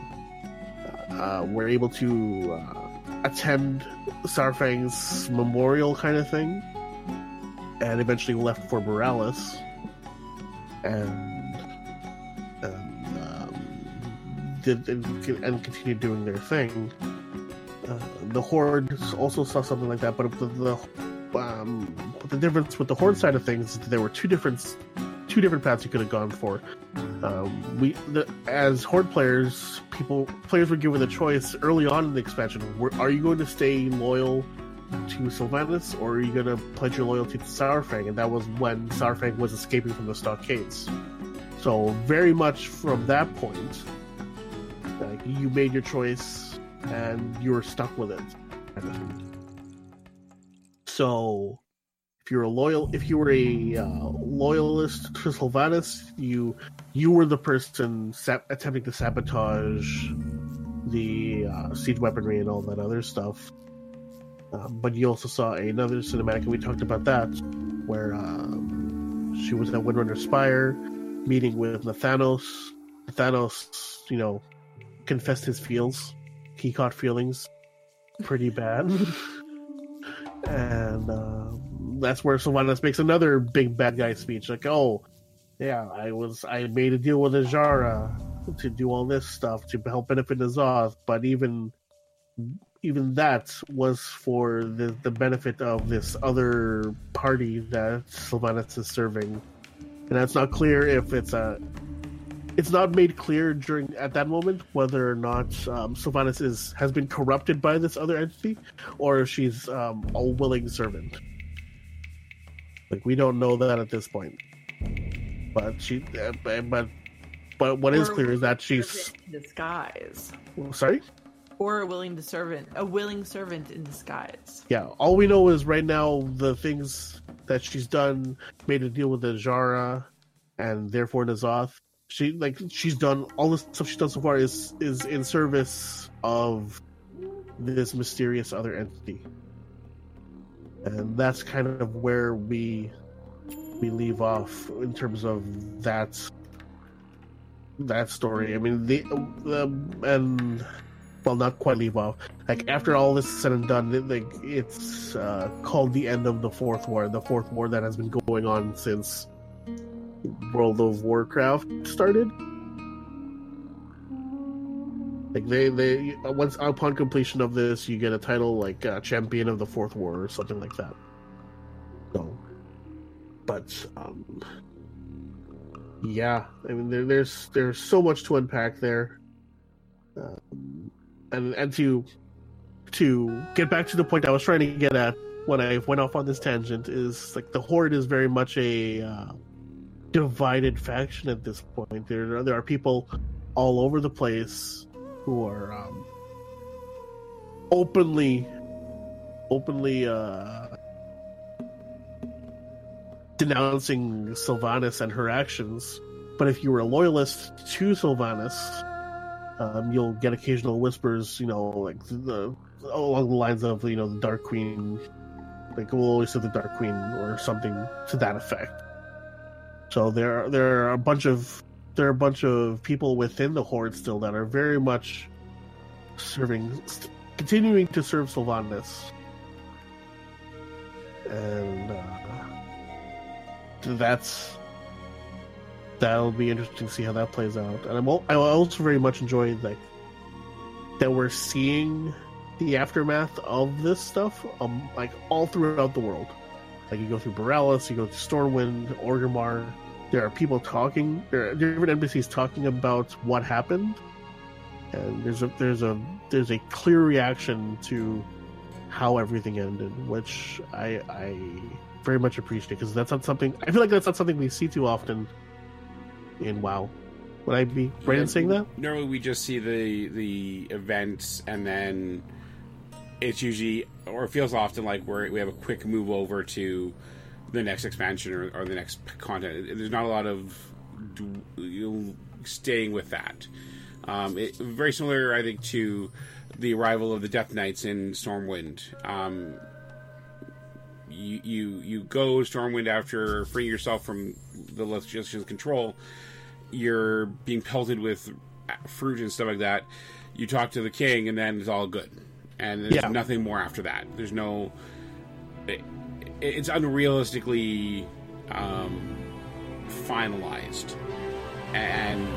uh, were able to uh, attend Saurfang's memorial kind of thing, and eventually left for Boralus, and and um, did and, and continued doing their thing. Uh, the Horde also saw something like that, but the, the um, the difference with the Horde side of things is that there were two different two different paths you could have gone for. Um, we, the, as Horde players, people players were given the choice early on in the expansion: were, are you going to stay loyal to Sylvanas, or are you going to pledge your loyalty to Saurfang? And that was when Saurfang was escaping from the stockades. So very much from that point, like you made your choice and you were stuck with it. So if you're a loyal if you were a uh, loyalist to Sylvanas, you you were the person attempting to sabotage the uh, siege weaponry and all that other stuff. Um, but you also saw another cinematic, and we talked about that, where um, she was at Windrunner Spire, meeting with Nathanos. Nathanos, you know, confessed his feels. He caught feelings pretty bad. and uh, that's where Sylvanas makes another big bad guy speech, like, "Oh, yeah, I was I made a deal with Azshara to do all this stuff to help benefit N'Zoth, but even even that was for the the benefit of this other party that Sylvanas is serving, and that's not clear if it's a." It's not made clear during at that moment whether or not um, Sylvanas is has been corrupted by this other entity, or if she's um, a willing servant. Like we don't know that at this point. But she, uh, but but what is Or clear is that she's disguise, sorry. Or a willing servant, a willing servant in disguise. Yeah, all we know is right now the things that she's done made a deal with Azshara, and therefore N'Zoth. She like she's done all the stuff she's done so far is is in service of this mysterious other entity, and that's kind of where we we leave off in terms of that that story. I mean the, the and well, not quite leave off. Like after all this is said and done, it, like it's uh, called the end of the fourth war. The fourth war that has been going on since World of Warcraft started. Like they they once upon completion of this, you get a title like uh, Champion of the Fourth War or something like that. So, but um, yeah, I mean there, there's there's so much to unpack there. Um, and and to to get back to the point I was trying to get at when I went off on this tangent is like the horde is very much a uh, divided faction at this point. There are, there are people all over the place who are um, openly openly uh, denouncing Sylvanas and her actions. But if you were a loyalist to Sylvanas, um, you'll get occasional whispers, you know, like the along the lines of you know the Dark Queen, like we'll always say the Dark Queen or something to that effect. So there, there are a bunch of there are a bunch of people within the horde still that are very much serving, continuing to serve Sylvanas, and uh, that's that'll be interesting to see how that plays out. And I'm al- I also very much enjoy like that we're seeing the aftermath of this stuff, um, like all throughout the world. Like you go through Boralus, you go to Stormwind, Orgrimmar. There are people talking. There are different NPCs talking about what happened, and there's a there's a there's a clear reaction to how everything ended, which I I very much appreciate because that's not something I feel like that's not something we see too often in WoW. Would I be right in saying that? Normally, we just see the the events, and then it's usually, or it feels often like we're, we have a quick move over to the next expansion or, or the next content. There's not a lot of you know, staying with that. Um, it, very similar, I think, to the arrival of the Death Knights in Stormwind. Um, you, you you go Stormwind after freeing yourself from the Lich King's control. You're being pelted with fruit and stuff like that. You talk to the king, and then it's all good. And there's Yeah. nothing more after that. There's no. It, it's unrealistically um, finalized and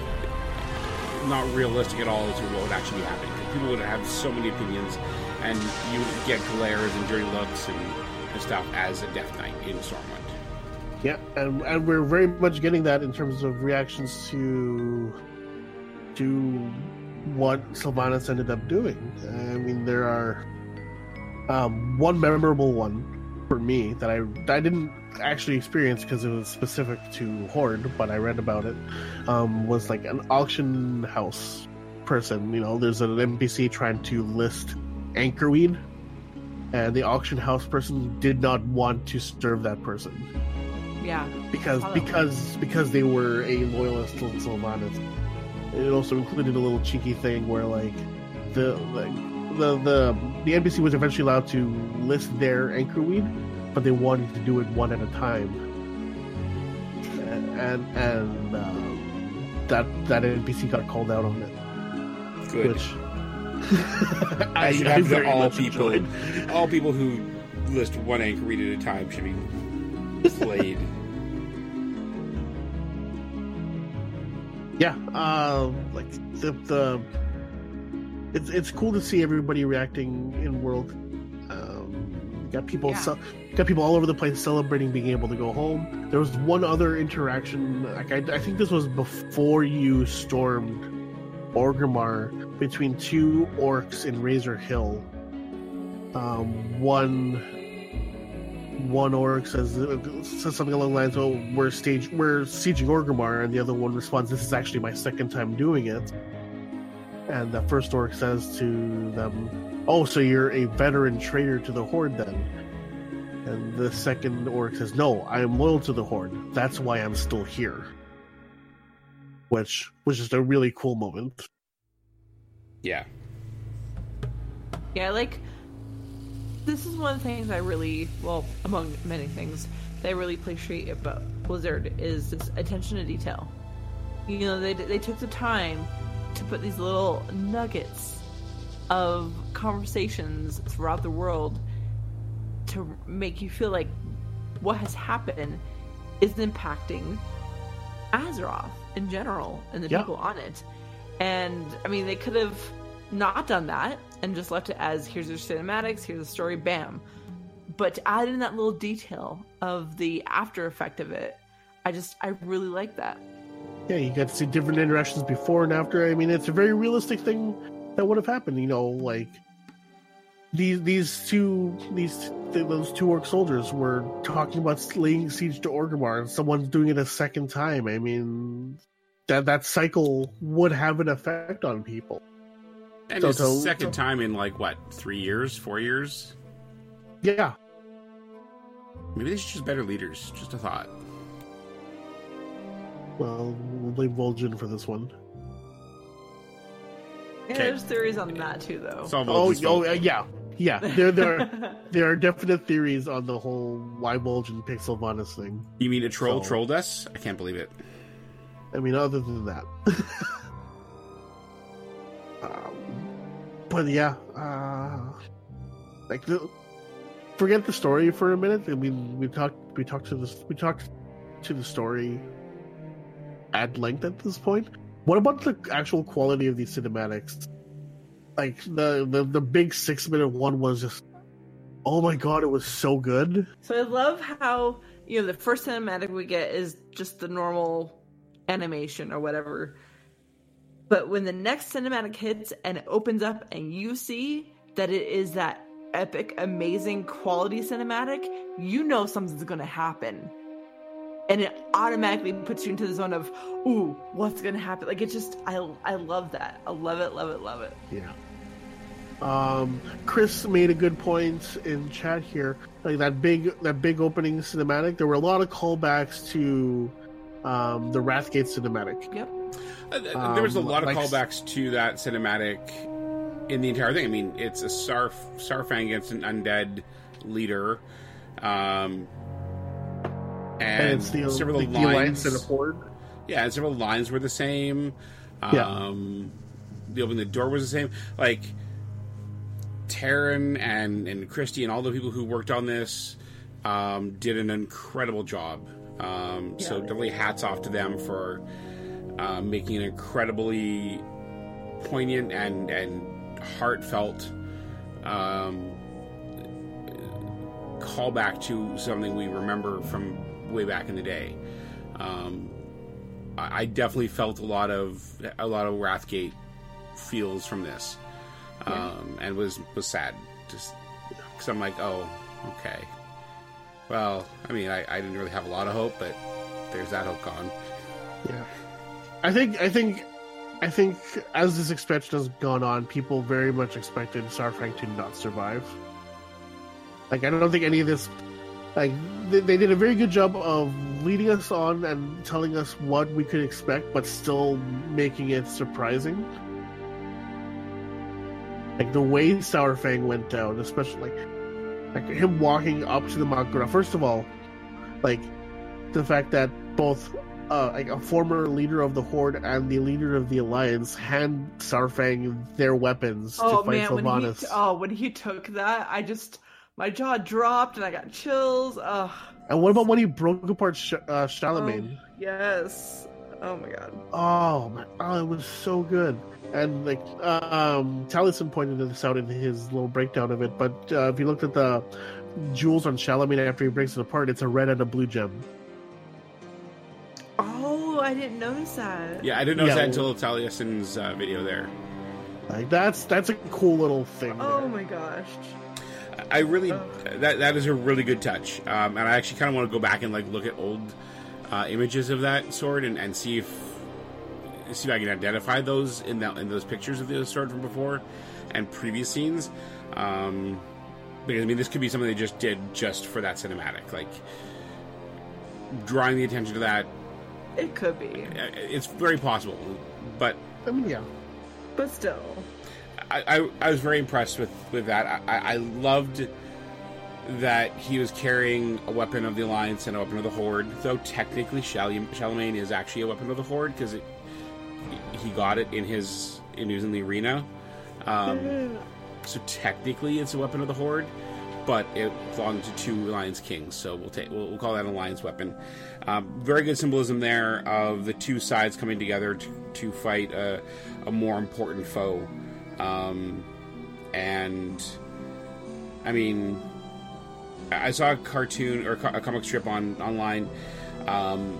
not realistic at all as to what would actually be happening. People would have so many opinions, and you would get glares and dirty looks and, and stuff as a Death Knight in Stormwind. Yeah, and and we're very much getting that in terms of reactions to to what Sylvanas ended up doing. I mean, there are um, one memorable one for me that I I didn't actually experience because it was specific to Horde, but I read about it. Um, was like an auction house person. You know, there's an NPC trying to list anchorweed, and the auction house person did not want to serve that person Yeah. because because because they were a loyalist to Sylvanas. It also included a little cheeky thing where like the like the the the NPC was eventually allowed to list their anchor anchorweed, but they wanted to do it one at a time. And and, and um, that that NPC got called out on it, Good. which I should have very to all much people, enjoyed. all people who list one anchorweed at a time should be slayed. Yeah um like the the it's it's cool to see everybody reacting in world. Um got people Yeah. got people all over the place celebrating being able to go home. There was one other interaction like i, I think this was before you stormed orgrimmar between two orcs in razor hill. Um one one orc says uh, says something along the lines, "Oh, we're stage we're sieging Orgrimmar," and the other one responds, "This is actually my second time doing it." And the first orc says to them, "Oh, so you're a veteran traitor to the Horde, then?" And the second orc says, "No, I am loyal to the Horde. That's why I'm still here." Which was just a really cool moment. Yeah, Yeah, I like this is one of the things I really, well, among many things, that I really appreciate about Blizzard is this attention to detail. You know, they they took the time to put these little nuggets of conversations throughout the world to make you feel like what has happened is impacting Azeroth in general and the Yeah. people on it. And I mean, they could have not done that and just left it as here's your cinematics, here's the story, bam. But to add in that little detail of the after effect of it, I just I really like that. Yeah, you got to see different interactions before and after. I mean, it's a very realistic thing that would have happened. You know, like these these two these those two orc soldiers were talking about laying siege to Orgrimmar, and someone's doing it a second time. I mean, that that cycle would have an effect on people. And So it's the to- second time in like what three years, four years. Yeah, Maybe they should choose better leaders. Just a thought. well, we'll blame Vol'jin for this one. Yeah, Okay. there's theories on that too, though. It's Oh, oh, uh, yeah, yeah. There, there, are, there are definite theories on the whole why Vol'jin picked Sylvanas thing. You mean a troll So- trolled us? I can't believe it. I mean, other than that. but yeah, uh, like the, forget the story for a minute. I mean, we talked, we talked to this, we talked to the story at length at this point. What about the actual quality of these cinematics? Like the the, the big six minute one was just, oh my god, it was so good. So I love how you know the first cinematic we get is just the normal animation or whatever. But when the next cinematic hits and it opens up and you see that it is that epic, amazing quality cinematic, you know something's going to happen. And it automatically puts you into the zone of, ooh, what's going to happen? Like, it just, I, I love that. I love it, love it, love it. Yeah. Um, Chris made a good point in chat here. Like that big, that big opening cinematic. There were a lot of callbacks to um, the Wrathgate cinematic. Yep. Uh, th- there was a Um, lot of like- callbacks to that cinematic in the entire thing. I mean, it's a Star Saurfang against an undead leader, um, and, And, it's the, several the, the lines. alliance and a horde. Yeah, and several lines were the same. Yeah. Um, the opening the door was the same. Like Taryn and and Christy and all the people who worked on this um, did an incredible job. Um, so definitely hats off to them for uh, making an incredibly poignant and and heartfelt um, callback to something we remember from way back in the day. Um, I I definitely felt a lot of a lot of Wrathgate feels from this, um, and was was sad. Just because I'm like, oh, okay. Well, I mean, I, I didn't really have a lot of hope, but there's that hope gone. Yeah, I think I think I think as this expansion has gone on, people very much expected Saurfang to not survive. Like I don't think any of this, like they, they did a very good job of leading us on and telling us what we could expect, but still making it surprising. Like the way Saurfang went down, especially like like him walking up to the Mak'gora. First of all, like the fact that both uh, like a former leader of the Horde and the leader of the Alliance hand Saurfang their weapons Oh to fight man, when he oh when he took that, I just my jaw dropped and I got chills. Ugh. And what about when he broke apart Sh- uh, Shalamayne? Yes. Oh my god. Oh. my! Oh, it was so good. And like, um, Taliesin pointed this out in his little breakdown of it. But uh, if you looked at the jewels on Shalamayne after he breaks it apart, it's a red and a blue gem. I didn't notice that. Yeah, I didn't notice Yeah. that until Taliesin's uh, video there. Like that's that's a cool little thing. Oh there. my gosh. I really Oh. that that is a really good touch, um, and I actually kind of want to go back and like look at old uh, images of that sword and, and see if see if I can identify those in that in those pictures of the sword from before and previous scenes. Um, because I mean, this could be something they just did just for that cinematic, like drawing the attention to that. It could be, uh, It's very possible, but I mean, yeah. but still. I, I, I was very impressed with, with that. I, I loved that he was carrying a weapon of the Alliance and a weapon of the Horde, though technically Charlem- Shalamayne is actually a weapon of the Horde because he got it in his in using the arena. Um, so technically, it's a weapon of the Horde, but it belonged to two Alliance kings. So we'll take we'll, we'll call that an Alliance weapon. Um, very good symbolism there of the two sides coming together to, to fight a, a more important foe. Um, and I mean, I saw a cartoon or a comic strip on online, um,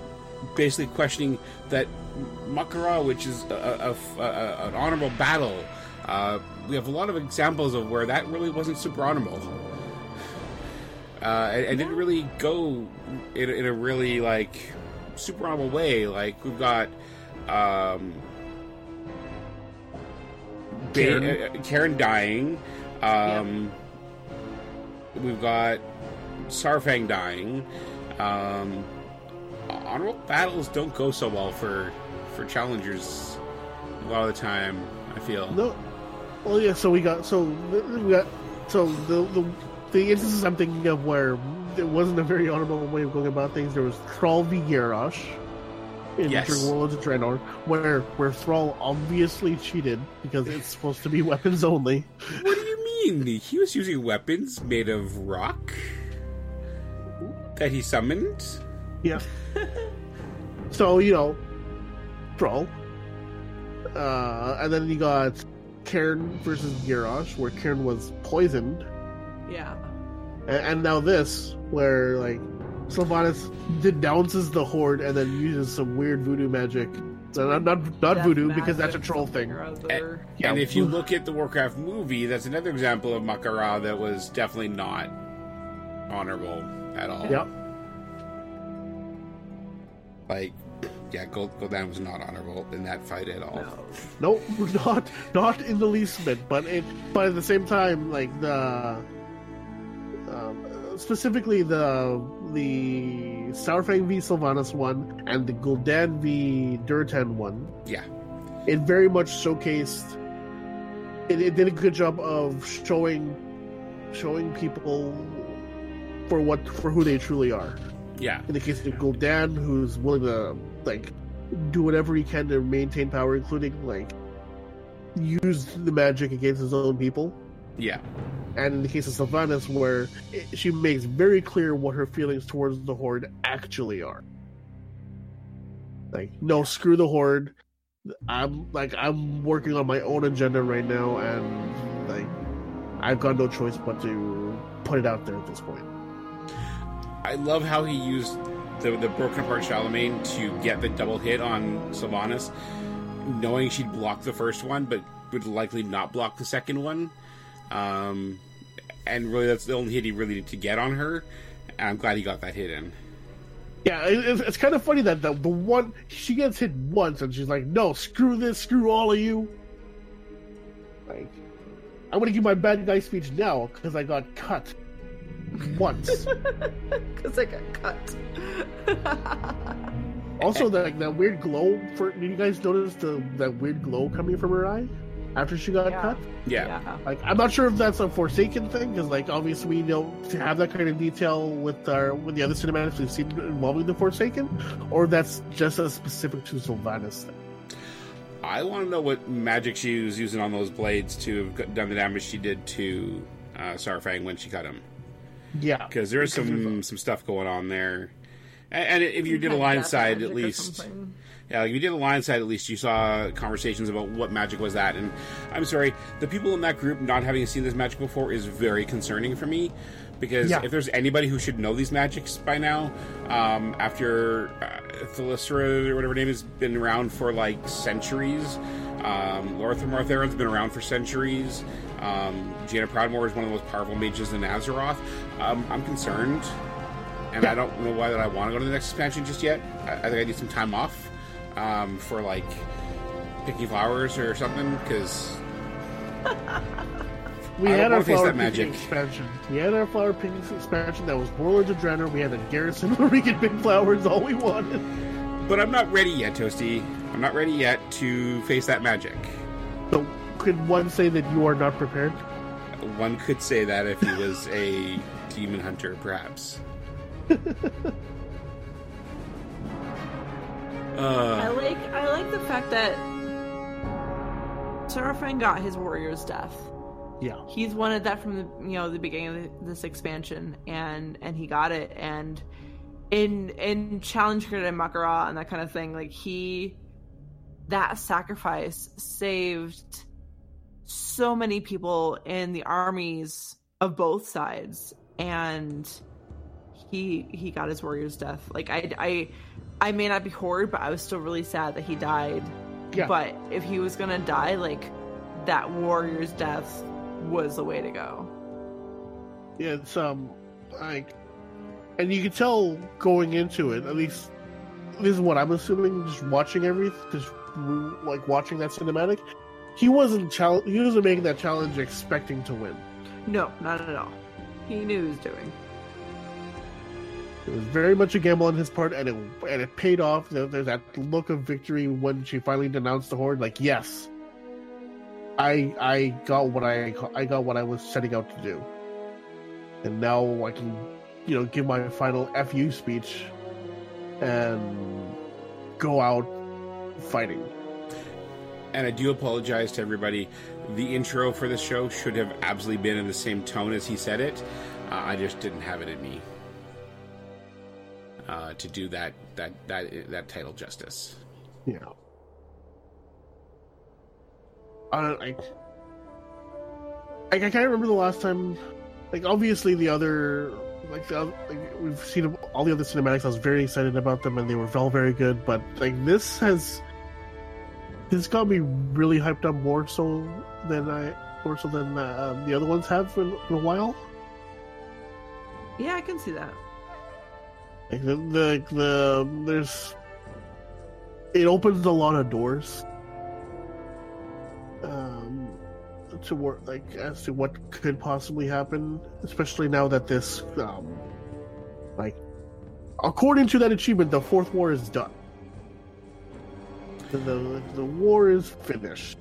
basically questioning that Mak'gora, which is a, a- a- an honorable battle. Uh, we have a lot of examples of where that really wasn't super honorable. Uh, and, and didn't really go in, in a really like super honorable way. Like we've got um, Ba- Cairn. uh, Cairn dying. Um, We've got Saurfang dying. Um, honorable battles don't go so well for for challengers a lot of the time. I feel. No. Well, yeah. So we got so we got so the the the instances I'm thinking of where it wasn't a very honorable way of going about things. There was Thrall v Garrosh in Yes. Warlords of Draenor, where where Thrall obviously cheated because it's supposed to be weapons only. What do you mean? He was using weapons made of rock that he summoned. Yeah. so you know, Thrall, uh, and then you got Cairn versus Garrosh, where Cairn was poisoned. Yeah. And, and now this, where like Sylvanas denounces the horde and then uses some weird voodoo magic. So not not, not Death voodoo because that's a troll thing. or other. Yeah. And if you look at the Warcraft movie, that's another example of Mak'gora that was definitely not honorable at all. Yep. Like, yeah, Gold Gul'dan was not honorable in that fight at all. No. Nope, not not in the least bit. But it but at the same time, like the um, specifically the the Saurfang v Sylvanas one and the Gul'dan v Durotan one. Yeah. It very much showcased. It, it did a good job of showing, showing people for what for who they truly are. Yeah. In the case of Gul'dan, who's willing to like do whatever he can to maintain power, including like use the magic against his own people. Yeah. And in the case of Sylvanas, where it, she makes very clear what her feelings towards the Horde actually are. Like, no, screw the Horde. I'm like I'm working on my own agenda right now, and like I've got no choice but to put it out there at this point. I love how he used the, the broken apart Shalamayne to get the double hit on Sylvanas, knowing she'd block the first one, but would likely not block the second one. Um, and really, that's the only hit he really needed to get on her. And I'm glad he got that hit in. Yeah, it's, it's kind of funny that the, the one she gets hit once and she's like, "No, screw this, screw all of you." Like, I'm gonna give my bad guy speech now because I got cut once. Because I got cut. also, that like that weird glow. For did you guys notice the that weird glow coming from her eye after she got Yeah. cut? Yeah. Like, I'm not sure if that's a Forsaken thing because, like, obviously we don't have that kind of detail with our with the other cinematics we've seen involving the Forsaken, or that's just a specific to Sylvanas thing. I want to know what magic she was using on those blades to have done the damage she did to uh, Saurfang when she cut him. Yeah, Because there is some some stuff going on there. And, and if you did a Like line side, at least something. Yeah, like if you did the line side, at least you saw conversations about what magic was that. And I'm sorry, the people in that group not having seen this magic before is very concerning for me. Because Yeah. if there's anybody who should know these magics by now, um, after uh, or whatever name has been around for like centuries, um, Lor'themar Theron's been around for centuries. Um, Jaina Proudmoore is one of the most powerful mages in Azeroth. Um, I'm concerned, and I don't know why that I want to go to the next expansion just yet. I, I think I need some time off um, for like picking flowers or something because we I had our flower picking magic. expansion. We had our flower picking expansion that was Warlords of Draenor. We had a garrison where we could pick flowers all we wanted. but I'm not ready yet, Toasty. I'm not ready yet to face that magic. So, could one say that you are not prepared? One could say that if he was a demon hunter, perhaps. I uh, like I like the fact that Saurfang got his warrior's death. Yeah. He's wanted that from the you know the beginning of this expansion, and and he got it. And in in Challenge Grid and Mak'gora and that kind of thing, like he that sacrifice saved so many people in the armies of both sides, and he he got his warrior's death. Like I I I may not be horrid, but I was still really sad that he died. Yeah. But if he was gonna die, like that warrior's death was the way to go. Yeah, it's um like and you can tell going into it, at least this is what I'm assuming, just watching everything just like watching that cinematic, he wasn't chal- he wasn't making that challenge expecting to win. No, not at all. He knew he was doing. It was very much a gamble on his part, and it and it paid off. There's that look of victory when she finally denounced the horde. Like, yes, I I got what I I got what I was setting out to do, and now I can, you know, give my final fu speech, and go out fighting. and I do apologize to everybody. The intro for this show should have absolutely been in the same tone as he said it. Uh, I just didn't have it in me uh, to do that that that that title justice. Yeah. I like. Like I can't remember the last time. Like obviously the other, like the like we've seen all the other cinematics. I was very excited about them, and they were all very good. But like this has, this got me really hyped up more so than I, more so than uh, the other ones have in, in a while. Yeah, I can see that. Like the, the the there's it opens a lot of doors um to work like as to what could possibly happen especially now that this um like according to that achievement, the fourth war is done. The, the war is finished.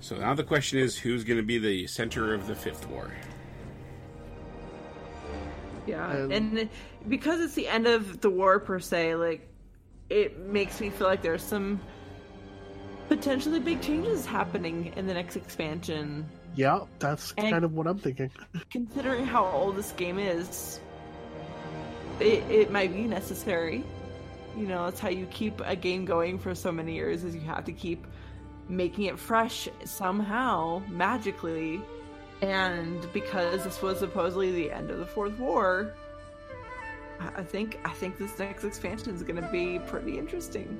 So now the question is who's going to be the center of the fifth war? Yeah, Um, and because it's the end of the war per se, like it makes me feel like there's some potentially big changes happening in the next expansion. Yeah, that's And- kind of what I'm thinking. Considering how old this game is, it it might be necessary. You know, it's how you keep a game going for so many years is you have to keep making it fresh somehow, magically. And because this was supposedly the end of the Fourth War, I- think I think this next expansion is going to be pretty interesting.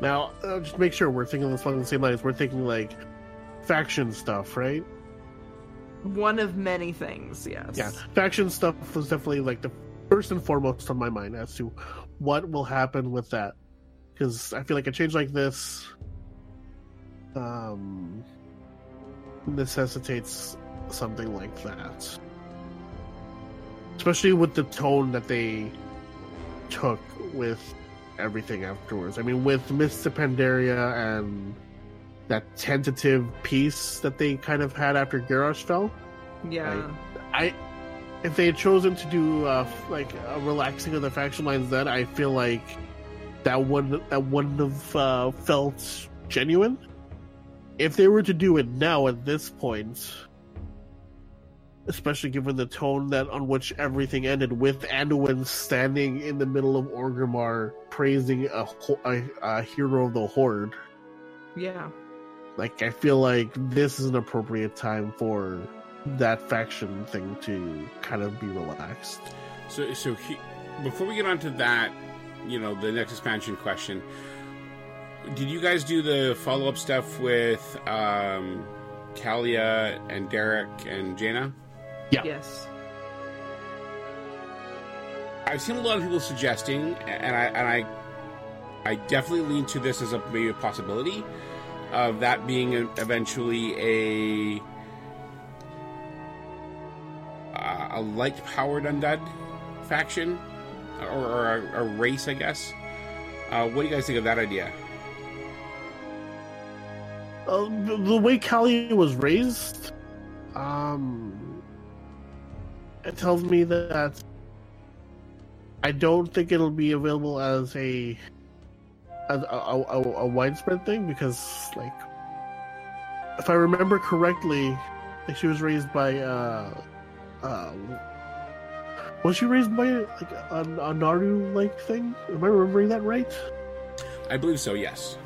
Now, uh, just make sure we're thinking this along the same lines. We're thinking like faction stuff, right? One of many things, yes. Yeah, faction stuff was definitely like the first and foremost on my mind as to what will happen with that. Because I feel like a change like this um, necessitates something like that. Especially with the tone that they took with everything afterwards. I mean, with of Pandaria and that tentative piece that they kind of had after Garrosh fell. Yeah. I if they had chosen to do uh, like a relaxing of the faction lines, then I feel like that wouldn't that wouldn't have uh, felt genuine. If they were to do it now at this point, especially given the tone that on which everything ended, with Anduin standing in the middle of Orgrimmar praising a, a, a hero of the Horde, Yeah. like I feel like this is an appropriate time for that faction thing to kind of be relaxed. So, so he, before we get on to that, you know, the next expansion question, did you guys do the follow up stuff with um, Calia and Derek and Jaina? Yeah. Yes. I've seen a lot of people suggesting, and I and I, I definitely lean to this as a maybe a possibility of that being a, eventually a uh, a light powered undead faction or, or a, a race, I guess. Uh, what do you guys think of that idea? Uh, the, way Kali was raised, um, it tells me that I don't think it'll be available as a as a, a, a, a widespread thing because, like, if I remember correctly, like she was raised by uh, uh, was she raised by like a, a Naaru like thing? Am I remembering that right? I believe so. Yes.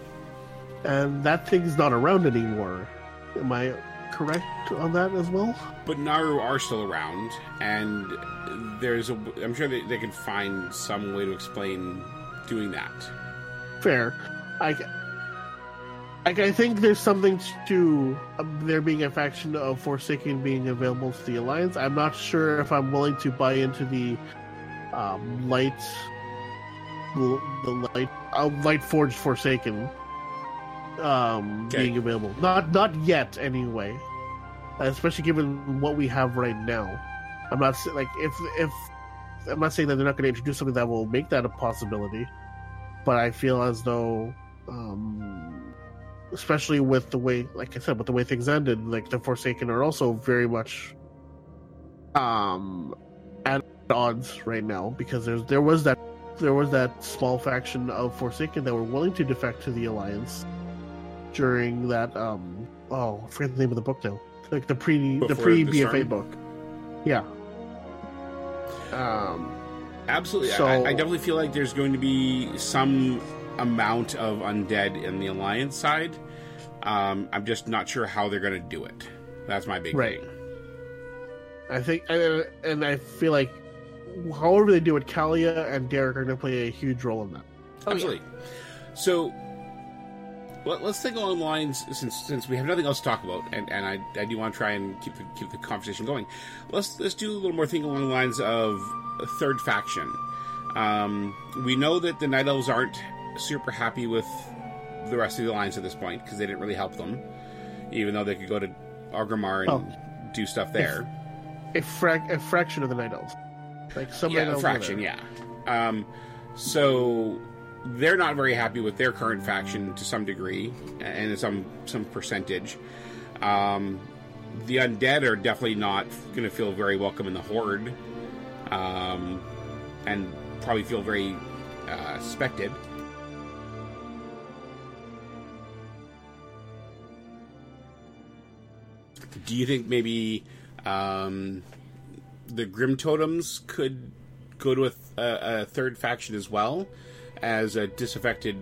And that thing's not around anymore. Am I correct on that as well? But Naaru are still around, and there's a. I'm sure they, they can find some way to explain doing that. Fair. I, like, I think there's something to um, there being a faction of Forsaken being available to the Alliance. I'm not sure if I'm willing to buy into the um, light, the light, uh, light forged Forsaken um, Okay. being available. Not not yet, anyway. Especially given what we have right now. I'm not like if if I'm not saying that they're not going to introduce something that will make that a possibility, but I feel as though, um, especially with the way, like I said, with the way things ended, like the Forsaken are also very much um at odds right now because there's there was that there was that small faction of Forsaken that were willing to defect to the Alliance during that um oh I forget the name of the book now like the pre the pre the BFA storm? book yeah um Absolutely. So- I, I definitely feel like there's going to be some amount of undead in the Alliance side. Um, I'm just not sure how they're going to do it. That's my big Right. thing. I think, and, and I feel like, however they do it, Calia and Derek are going to play a huge role in that. Oh, yeah. Absolutely. So let, us think along the lines since since we have nothing else to talk about, and, and I, I do want to try and keep the, keep the conversation going. Let's let's do a little more thing along the lines of a third faction. Um, we know that the Night Elves aren't super happy with the rest of the alliance at this point because they didn't really help them, even though they could go to Orgrimmar and Oh. do stuff there. A, frac- a fraction of the Night Elves. Like some yeah, a fraction, yeah. Um, so they're not very happy with their current faction to some degree and some some percentage. Um, the undead are definitely not going to feel very welcome in the horde, um, and probably feel very uh, suspected. Do you think maybe um, the Grim Totems could go to a, a, a third faction as well as a disaffected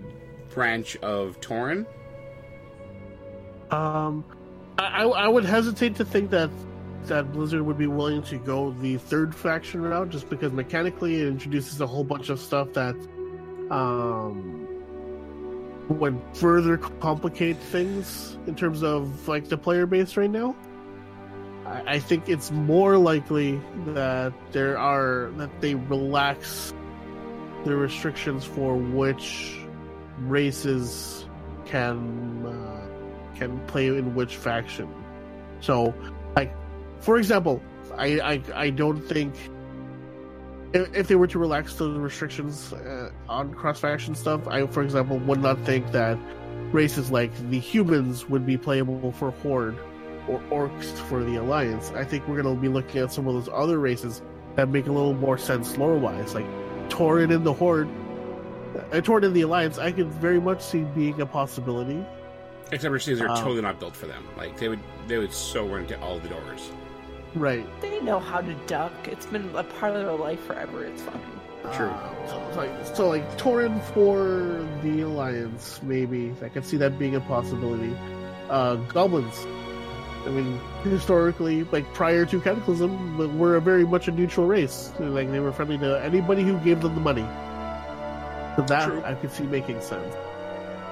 branch of Tauren? Um, I, I would hesitate to think that that Blizzard would be willing to go the third faction route, just because mechanically it introduces a whole bunch of stuff that um, would further complicate things in terms of like the player base right now. I, I think it's more likely that there are that they relax the restrictions for which races can uh, can play in which faction. So, like, for example, I I, I don't think if, if they were to relax the restrictions uh, on cross faction stuff, I, for example, would not think that races like the humans would be playable for Horde or orcs for the Alliance. I think we're going to be looking at some of those other races that make a little more sense lore wise, like Tauren in the Horde. Uh, Tauren in the Alliance, I could very much see being a possibility. Except for they're Um, totally not built for them. Like they would, they would so run into all the doors. Right. They know how to duck. It's been a part of their life forever. It's fine. True. Uh, so, it's like, so like Tauren for the Alliance, maybe. I could see that being a possibility. Uh, goblins. I mean, historically, like prior to Cataclysm, were a very much a neutral race. Like they were friendly to anybody who gave them the money. So that True. I could see making sense.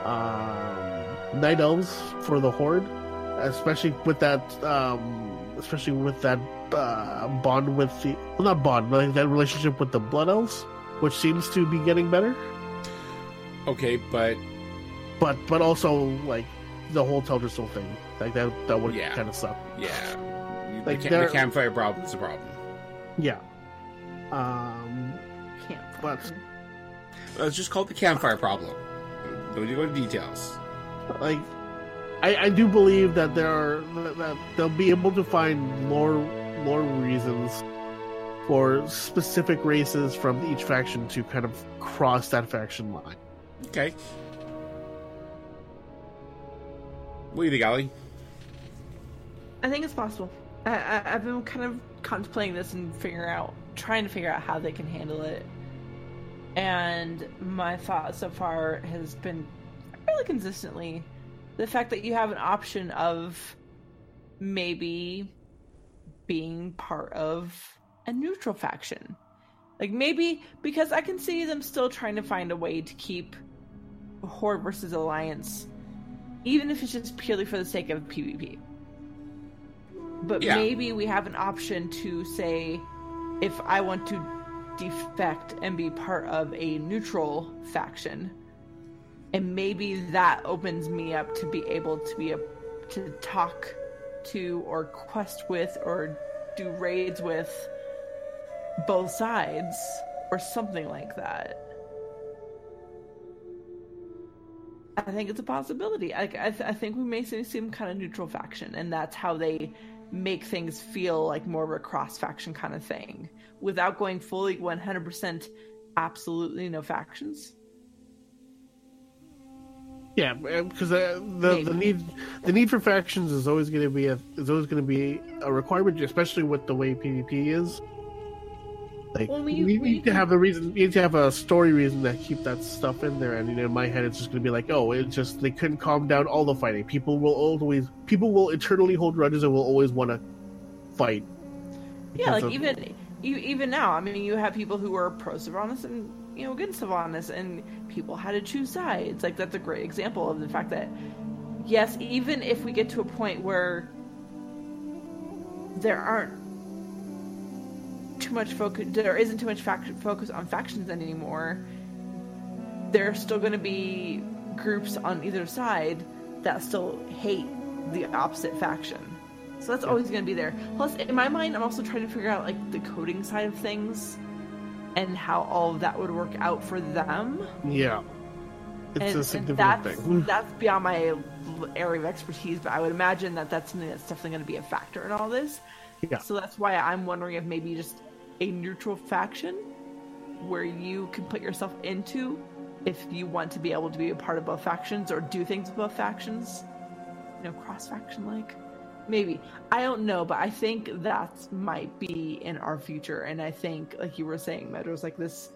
Um, Night Elves for the Horde, especially with that, um, especially with that uh, bond with the well, not bond, but like that relationship with the Blood Elves, which seems to be getting better. Okay, but But but also like the whole Teldrassil thing, like that that would Yeah. kind of suck. yeah, Like, the, ca- the campfire problem is a problem. Yeah. Um, Can't. But- Let's just call it the campfire problem. Don't need to go into details. like I, I do believe that there are that, that they'll be able to find more more reasons for specific races from each faction to kind of cross that faction line. Okay. What do you think, Ali? I think it's possible. I, I, I've been kind of contemplating this and figuring out, trying to figure out how they can handle it. And my thought so far has been fairly consistently the fact that you have an option of maybe being part of a neutral faction. Like maybe because I can see them still trying to find a way to keep Horde versus Alliance, even if it's just purely for the sake of PvP. But Yeah. maybe we have an option to say, if I want to defect and be part of a neutral faction, and maybe that opens me up to be able to be a to talk to or quest with or do raids with both sides or something like that. I think it's a possibility. I, I, th- I think we may see some kind of neutral faction, and that's how they make things feel like more of a cross faction kind of thing without going fully 100% absolutely no factions. Yeah, because uh, the the need the need for factions is always going to be a is always going to be a requirement, especially with the way PvP is. Like Well, we- need, we- need to have the reason, you need to have a story reason to keep that stuff in there. And you know, in my head, it's just going to be like, oh, it's just they couldn't calm down all the fighting. People will always people will eternally hold grudges and will always want to fight. Yeah, like of- even you even now, I mean, you have people who are pro Sylvanas and you know against Sylvanas, and people had to choose sides. Like that's a great example of the fact that yes, even if we get to a point where there aren't too much focus, there isn't too much focus on factions anymore. There are still going to be groups on either side that still hate the opposite faction. So that's always going to be there. Plus, in my mind, I'm also trying to figure out like the coding side of things and how all of that would work out for them. Yeah. It's and, a significant that's, thing. That's beyond my area of expertise, but I would imagine that that's something that's definitely going to be a factor in all this. Yeah. So that's why I'm wondering if maybe just a neutral faction where you can put yourself into if you want to be able to be a part of both factions or do things with both factions. You know, cross faction like. Maybe. I don't know, but I think that might be in our future. And I think, like you were saying, Meadows, like this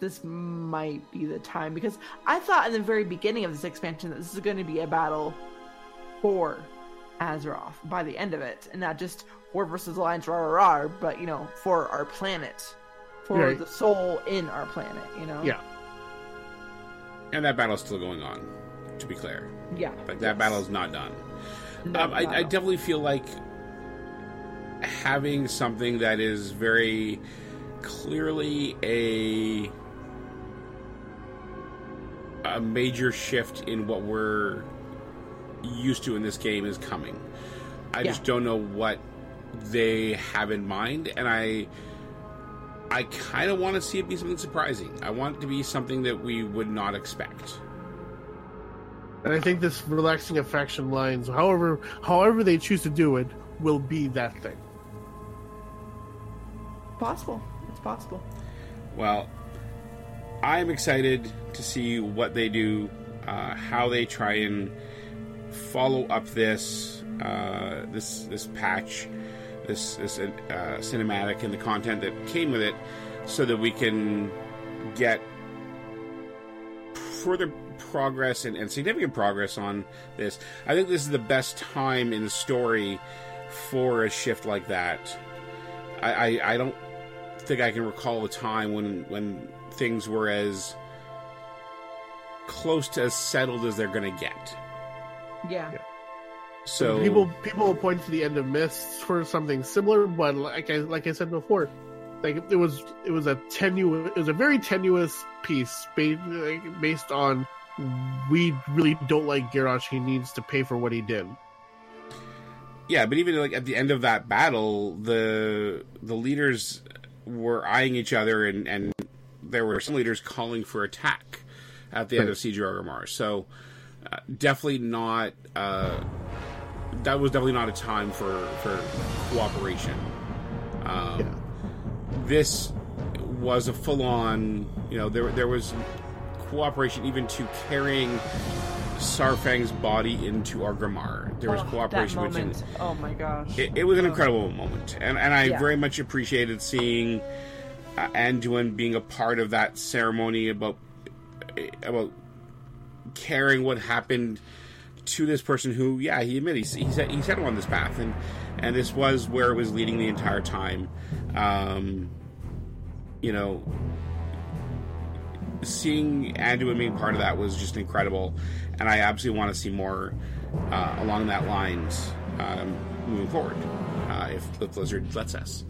this might be the time because I thought in the very beginning of this expansion that this is going to be a battle for Azeroth by the end of it, and not just War versus Alliance, rah rah rah, but you know, for our planet, for Right. the soul in our planet, you know. Yeah. And that battle's still going on, to be clear. yeah. Like, that Yes. battle's not done. No Um, I, I definitely feel like having something that is very clearly a a major shift in what we're used to in this game is coming. I Yeah. just don't know what they have in mind, and I I kind of want to see it be something surprising. I want it to be something that we would not expect. And I think this relaxing affection lines, however however they choose to do it, will be that thing. possible. It's possible. Well, I'm excited to see what they do, uh, how they try and follow up this uh, this this patch, this this uh, cinematic and the content that came with it, so that we can get further progress and, and significant progress on this. I think this is the best time in the story for a shift like that. I, I, I don't think I can recall a time when when things were as close to as settled as they're going to get. Yeah. So people people will point to the end of Mists for something similar, but like I like I said before, like it was it was a tenuous it was a very tenuous peace based like, based on we really don't like Garrosh. He needs to pay for what he did. yeah, but even like at the end of that battle, the the leaders were eyeing each other, and and there were some leaders calling for attack at the end of Siege of Orgrimmar. So uh, definitely not. Uh, that was definitely not a time for for cooperation. Um, Yeah. This was a full on. You know, there there was cooperation even to carrying Saurfang's body into Orgrimmar. There was Oh, cooperation that between moment. Oh my gosh. it, it was an Oh. incredible moment, and and I Yeah. very much appreciated seeing uh, Anduin being a part of that ceremony about about caring what happened to this person who, yeah, he admitted he, he said he set him on this path, and and this was where it was leading the entire time. Um, you know, seeing Anduin being part of that was just incredible, and I absolutely want to see more uh, along that lines um, moving forward. Uh, if, the Blizzard lets us,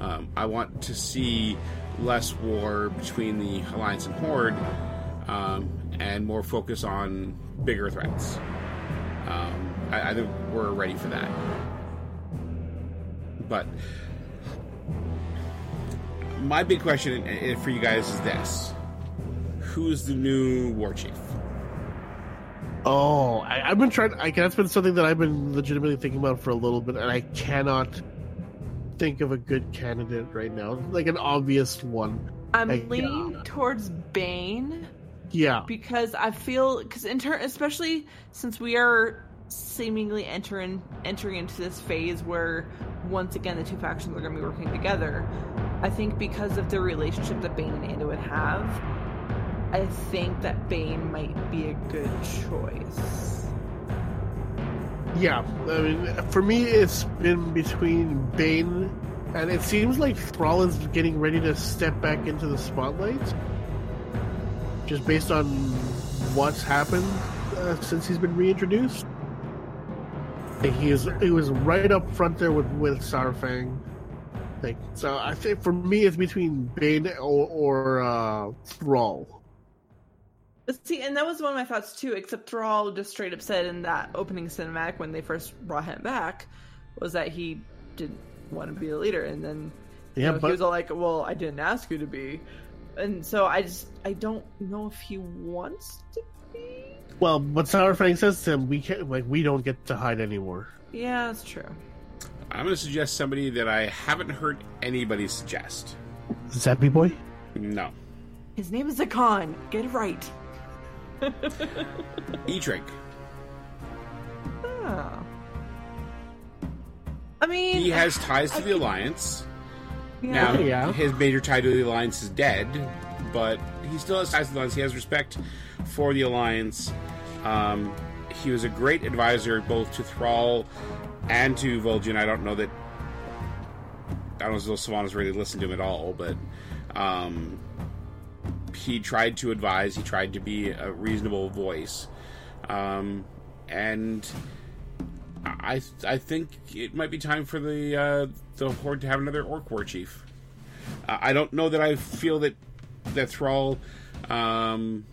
um, I want to see less war between the Alliance and Horde, um, and more focus on bigger threats. Um, I, I think we're ready for that, but my big question uh, for you guys is this who's the new war chief Oh, I, I've been trying. I, that's been something that I've been legitimately thinking about for a little bit, and I cannot think of a good candidate right now, like an obvious one. I'm Like, leaning towards Baine Yeah, because I feel because in turn, especially since we are seemingly entering entering into this phase where once again the two factions are going to be working together. I think because of the relationship that Baine and Anduin have, I think that Baine might be a good choice. yeah. I mean, for me, it's been between Baine, and it seems like Thrall is getting ready to step back into the spotlight, just based on what's happened uh, since he's been reintroduced. Like he is, he was right up front there with with Saurfang. Like, so I think for me, it's between Baine or, or uh, Thrall. See, and that was one of my thoughts too. Except Thrall just straight up said in that opening cinematic when they first brought him back, was that he didn't want to be the leader, and then You know, but- he was all like, "Well, I didn't ask you to be," and so I just I don't know if he wants to be. Well, what Saurfang says to him, we can't like we don't get to hide anymore. Yeah, that's true. I'm going to suggest somebody that I haven't heard anybody suggest. Zappy boy. No. His name is Zekhan. Get it right. E Drink. Oh. Ah. I mean, He has ties to I the can- Alliance. Yeah. Now, Yeah. his major tie to the Alliance is dead, but he still has ties to the Alliance. He has respect for the Alliance. Um, he was a great advisor both to Thrall and to Vol'jin. I don't know that. I don't know if Sylvanas really listened to him at all, but um, he tried to advise. He tried to be a reasonable voice, um, and I I think it might be time for the uh, the horde to have another orc war chief. Uh, I don't know that I feel that that Thrall um,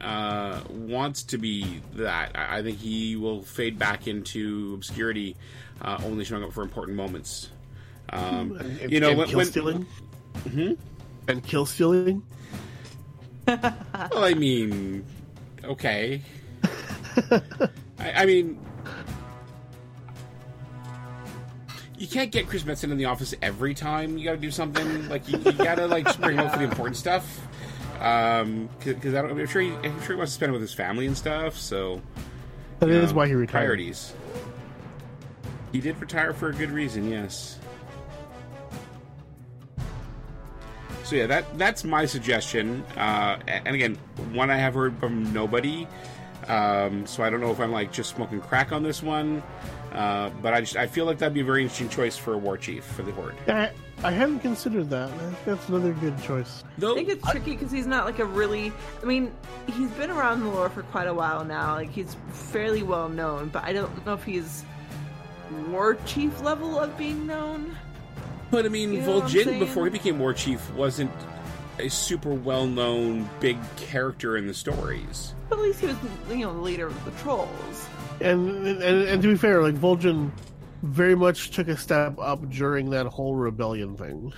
uh, wants to be that. I, I think he will fade back into obscurity, uh, only showing up for important moments. Um, And- you know, and when, kill when stealing. Hmm? and kill stealing. well, I mean, okay. I, I mean, you can't get Chris Metzen in the office every time. You got to do something like you, you got to like bring him out for the important stuff. Um, because I don't, I'm sure he, I'm sure he wants to spend it with his family and stuff. So that is know, why he retired. Priorities. He did retire for a good reason. Yes. So yeah, that that's my suggestion. Uh, and again, one I have heard from nobody. Um, so I don't know if I'm like just smoking crack on this one. Uh, but I just I feel like that'd be a very interesting choice for a war chief for the horde. I, I hadn't considered that. That's another good choice. Though I think it's tricky because he's not like a really. I mean, he's been around the lore for quite a while now. Like he's fairly well known, but I don't know if he's war chief level of being known. But I mean, You know Vol'jin before he became war chief wasn't a super well known big character in the stories. But at least he was, you know, the leader of the trolls. And, and and to be fair, like Vol'jin very much took a step up during that whole rebellion thing.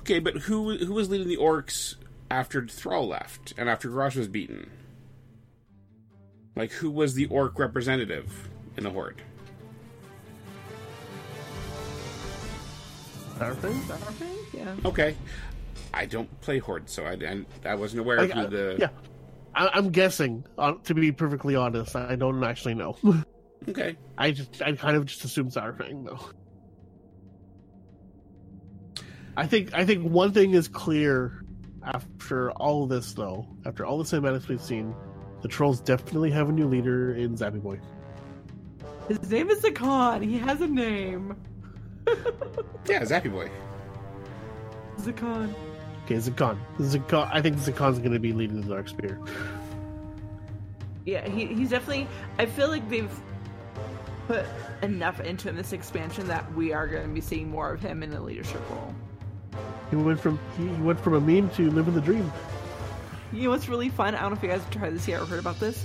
Okay, but who who was leading the orcs after Thrall left and after Garrosh was beaten? Like who was the orc representative in the horde? Saurfang? Yeah. Okay, I don't play horde, so I I, I wasn't aware Like, of who uh, the yeah, I, I'm guessing. Uh, to be perfectly honest, I don't actually know. okay. I just I kind of just assume Saurfang though. I think I think one thing is clear after all of this though. After all the cinematics we've seen, the trolls definitely have a new leader in Zappy Boy. His name is Zekhan. He has a name. Yeah, Zappy Boy. Zekhan. Okay, Zekhan. Zekhan. I think Zekhan's going to be leading the Dark Spear. Yeah, he, he's definitely. I feel like they've put enough into him this expansion that we are going to be seeing more of him in a leadership role. He went from he went from a meme to living the dream. You know what's really fun? I don't know if you guys have tried this yet or heard about this.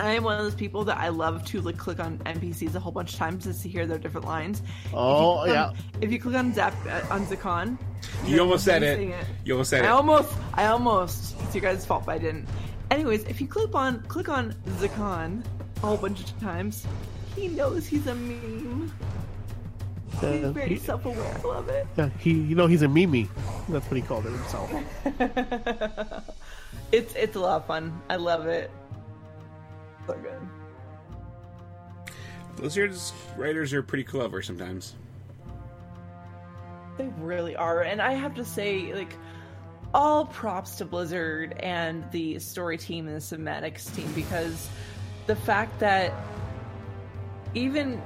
I am one of those people that I love to like click on NPCs a whole bunch of times just to hear their different lines. Oh If you click yeah, on- If you click on Zap uh, on Zekhan, You almost said you're it. You almost said I it. I almost, I almost. It's your guys' fault, but I didn't. Anyways, if you click on click on Zekhan a whole bunch of times, he knows he's a meme. He's Uh, very he, self-aware. I love it. yeah, he you know he's a meme. That's what he called it himself. It's it's a lot of fun. I love it. So good. Blizzard's writers are pretty clever sometimes. They really are, and I have to say, like, all props to Blizzard and the story team and the cinematics team because the fact that even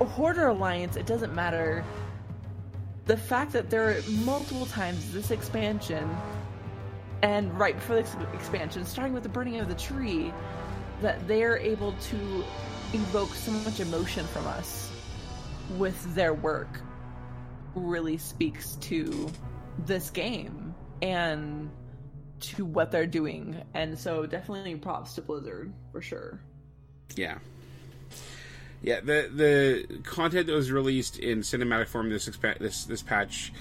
a Hoarder Alliance, it doesn't matter. The fact that there are multiple times this expansion, and right before the ex- expansion, starting with the burning of the tree, that they're able to evoke so much emotion from us with their work really speaks to this game and to what they're doing. And so definitely props to Blizzard for sure. Yeah. Yeah, the the content that was released in cinematic form this expa- this this patch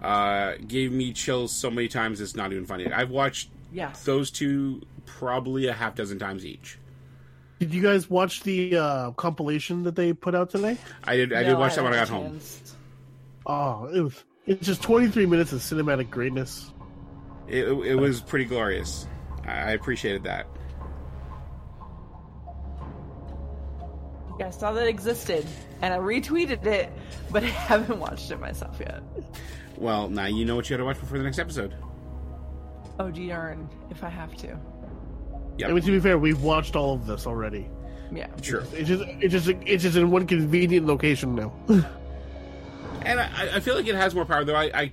uh, gave me chills so many times it's not even funny. I've watched Yes. those two probably a half dozen times each. Did you guys watch the uh, compilation that they put out today? I did. I did No, watch that when I got home. Oh, it was. It's just 23 minutes of cinematic greatness. It, it was pretty glorious. I I appreciated that. Yeah, I saw that existed, and I retweeted it, but I haven't watched it myself yet. Well, now you know what you got to watch before the next episode. Oh, gee darn, if I have to. Yep. I mean, to be fair, we've watched all of this already. Yeah. Sure. It's just, it's just, it's just in one convenient location now. And I, I feel like it has more power, though. I, I,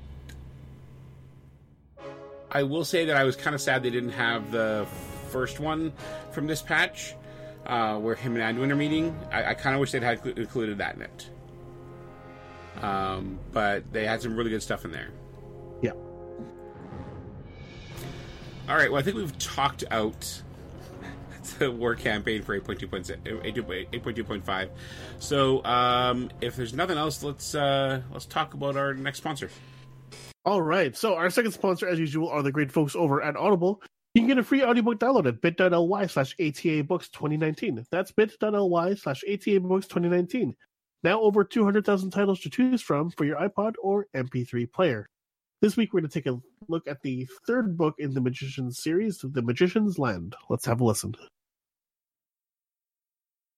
I will say that I was kind of sad they didn't have the first one from this patch, uh, where him and Anduin are meeting. I, I kind of wish they'd had cl- included that in it. Um, but they had some really good stuff in there. yeah. All right. Well, I think we've talked out the war campaign for 8.2.6 8.2.5. So, um, if there's nothing else, let's uh, let's talk about our next sponsor. All right. So our second sponsor, as usual, are the great folks over at Audible. You can get a free audiobook download at bit.ly slash ATA Books 2019. That's bit.ly slash ATA Books 2019. Now over 200,000 titles to choose from for your iPod or MP3 player. This week we're going to take a look at the third book in the Magician's series, The Magician's Land. Let's have a listen.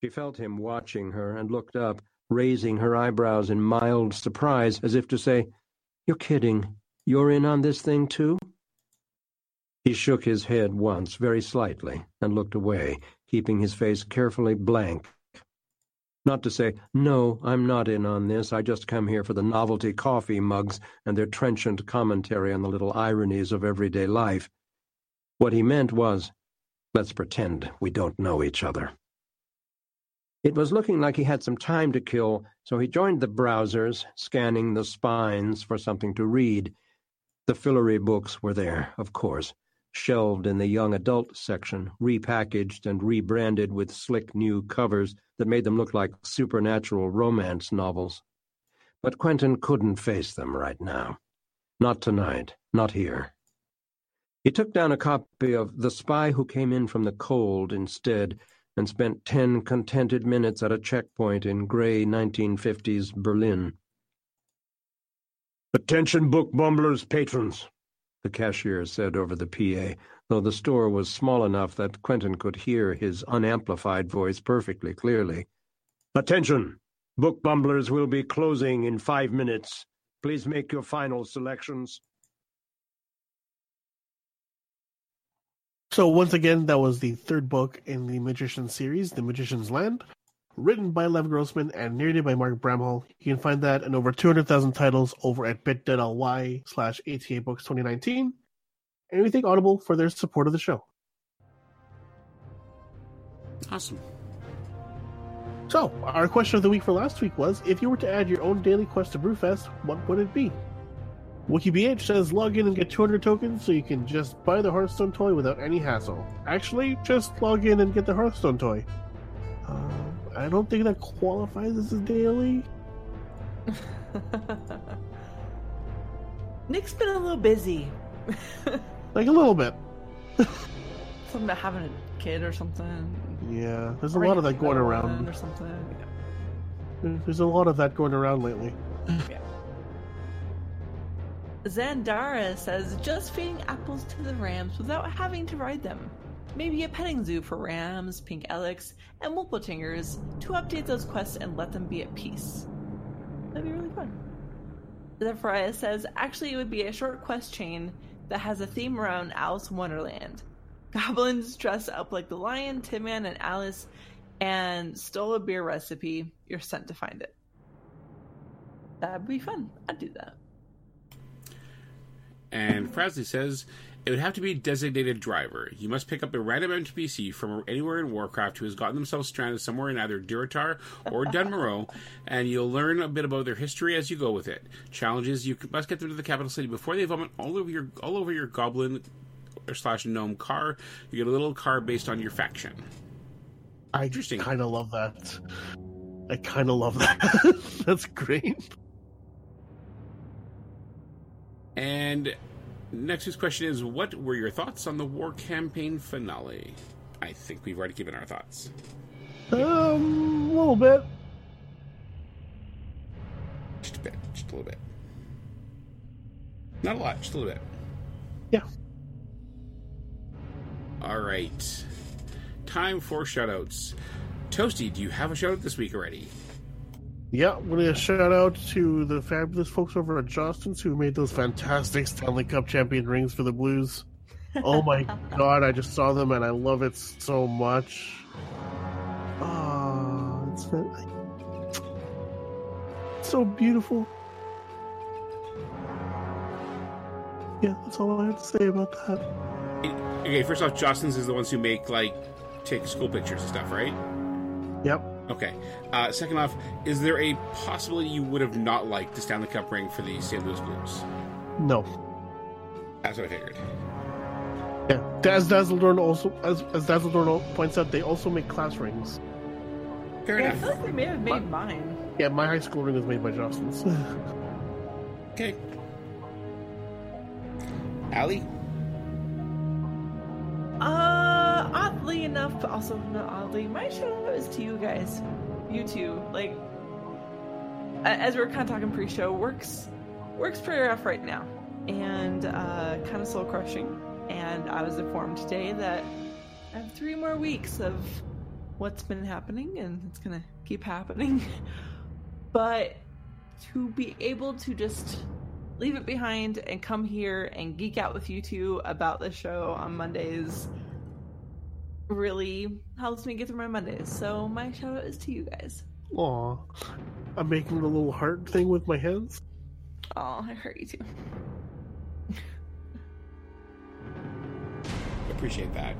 She felt him watching her and looked up, raising her eyebrows in mild surprise, as if to say, You're kidding. You're in on this thing, too? He shook his head once, very slightly, and looked away, keeping his face carefully blank. Not to say, No, I'm not in on this. I just come here for the novelty coffee mugs and their trenchant commentary on the little ironies of everyday life. What he meant was, Let's pretend we don't know each other. It was looking like he had some time to kill, so he joined the browsers, scanning the spines for something to read. The Fillory books were there, of course, shelved in the young adult section, repackaged and rebranded with slick new covers that made them look like supernatural romance novels. But Quentin couldn't face them right now. Not tonight, not here. He took down a copy of The Spy Who Came In From the Cold instead, and spent ten contented minutes at a checkpoint in gray 1950s Berlin. Attention book bumblers patrons, the cashier said over the PA, though the store was small enough that Quentin could hear his unamplified voice perfectly clearly. Attention! Book bumblers will be closing in five minutes. Please make your final selections. So once again, that was the third book in the Magician series, The Magician's Land, written by Lev Grossman and narrated by Mark Bramhall. You can find that in over 200,000 titles over at bit.ly slash ATA Books 2019. And we thank Audible for their support of the show. Awesome. So, our question of the week for last week was, if you were to add your own daily quest to Brewfest, what would it be? WikiBH says log in and get 200 tokens so you can just buy the Hearthstone toy without any hassle. Actually, just log in and get the Hearthstone toy. Um, I don't think that qualifies as a daily. Nick's been a little busy. Like a little bit. Something about having a kid or something. Yeah, there's a Or lot of that going around. Or something. There's a lot of that going around lately. Zandara says just feeding apples to the rams without having to ride them. Maybe a petting zoo for rams, pink elekks, and Wolpertingers to update those quests and let them be at peace. That'd be really fun. Zephyriah says actually it would be a short quest chain that has a theme around Alice in Wonderland. Goblins dress up like the lion, Tin Man, and Alice, and stole a beer recipe. You're sent to find it. That'd be fun. I'd do that. And Frasley says it would have to be a designated driver. You must pick up a random NPC from anywhere in Warcraft who has gotten themselves stranded somewhere in either Durotar or Dun Morogh, and you'll learn a bit about their history as you go with it. Challenges: you must get them to the capital city before they vomit all over your all over your goblin or slash gnome car. You get a little car based on your faction. I Interesting. kind of love that. I kind of love that. That's great. And next week's question is What were your thoughts on the war campaign finale? I think we've already given our thoughts. Um, a little bit. Just a bit, just a little bit. Not a lot, just a little bit. Yeah. All right. Time for shoutouts. Toasty, do you have a shoutout this week already? Yeah, we're gonna shout out to the fabulous folks over at Jostens who made those fantastic Stanley Cup champion rings for the Blues. Oh my god, I just saw them and I love it so much. Ah, it's so beautiful. Yeah, that's all I have to say about that. Okay, first off, Jostens is the ones who make, like, take school pictures and stuff, right? Yep. Okay. Uh, second off, is there a possibility you would have not liked the Stanley Cup ring for the St. Louis Blues? No. That's what I figured. Yeah. As Dazzledorn also as, as Dazzledorn points out, they also make class rings. Fair Yeah, I enough. feel like they may have made mine. Yeah, my high school ring was made by Jostens. Okay. Allie? Oddly enough, but also not oddly, my shout out is to you guys. You two. Like, as we are kind of talking pre-show, works works pretty rough right now, and uh, kind of soul crushing. And I was informed today that I have three more weeks of what's been happening, and it's gonna keep happening. but to be able to just leave it behind and come here and geek out with you two about the show on Mondays really helps me get through my Mondays. So my shout out is to you guys. Aw. I'm making the little heart thing with my hands. Oh, I hurt you too. Appreciate that.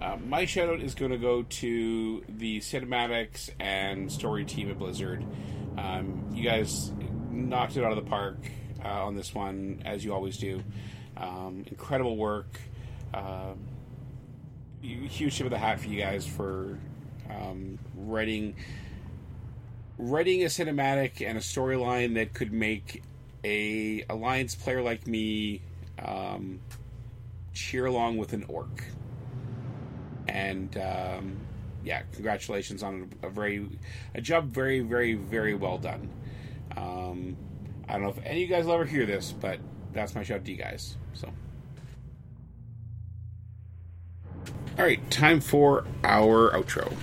Uh, my shout out is going to go to the cinematics and story team at Blizzard. Um, you guys knocked it out of the park uh, on this one, as you always do. Um, incredible work. Um you- huge tip of the hat for you guys for um, writing writing a cinematic and a storyline that could make a alliance player like me um, cheer along with an orc. And um, yeah, congratulations on a very a job very very very well done. Um, I don't know if any of you guys will ever hear this, but that's my shout to you guys. So. All right, time for our outro.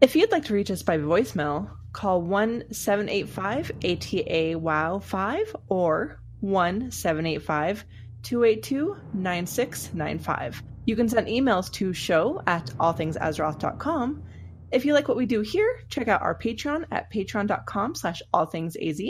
If you'd like to reach us by voicemail, call 1 785 ATA WOW 5 or 1 785 282 9695. You can send emails to show at allthingsazeroth.com. If you like what we do here, check out our Patreon at patreon.com slash allthingsaz.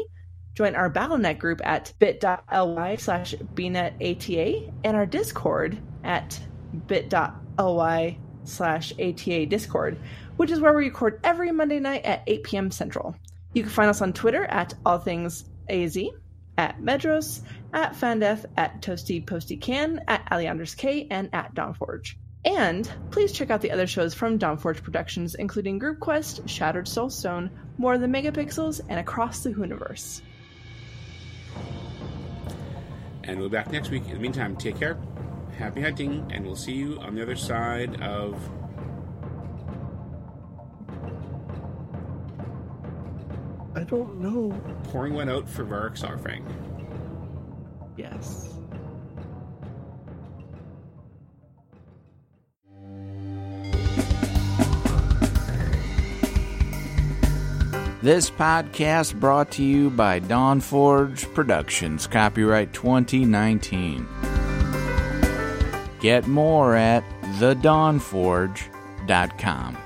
Join our BattleNet group at bit.ly slash bnetata and our Discord at bit.ly slash ATA Discord, which is where we record every Monday night at 8 p.m. Central. You can find us on Twitter at All Things allthingsaz, at Medros, at Fandeth, at Toasty Posty Can, at Aleanders K, and at Dawnforge. And please check out the other shows from Dawnforge Productions, including Group Quest, Shattered Soulstone, More Than Megapixels, and Across the Hooniverse. And we'll be back next week. In the meantime, take care, happy hunting, and we'll see you on the other side of. I don't know. pouring one out for Varok Saurfang. Yes. This podcast brought to you by Dawn Forge Productions, copyright 2019. Get more at thedawnforge.com.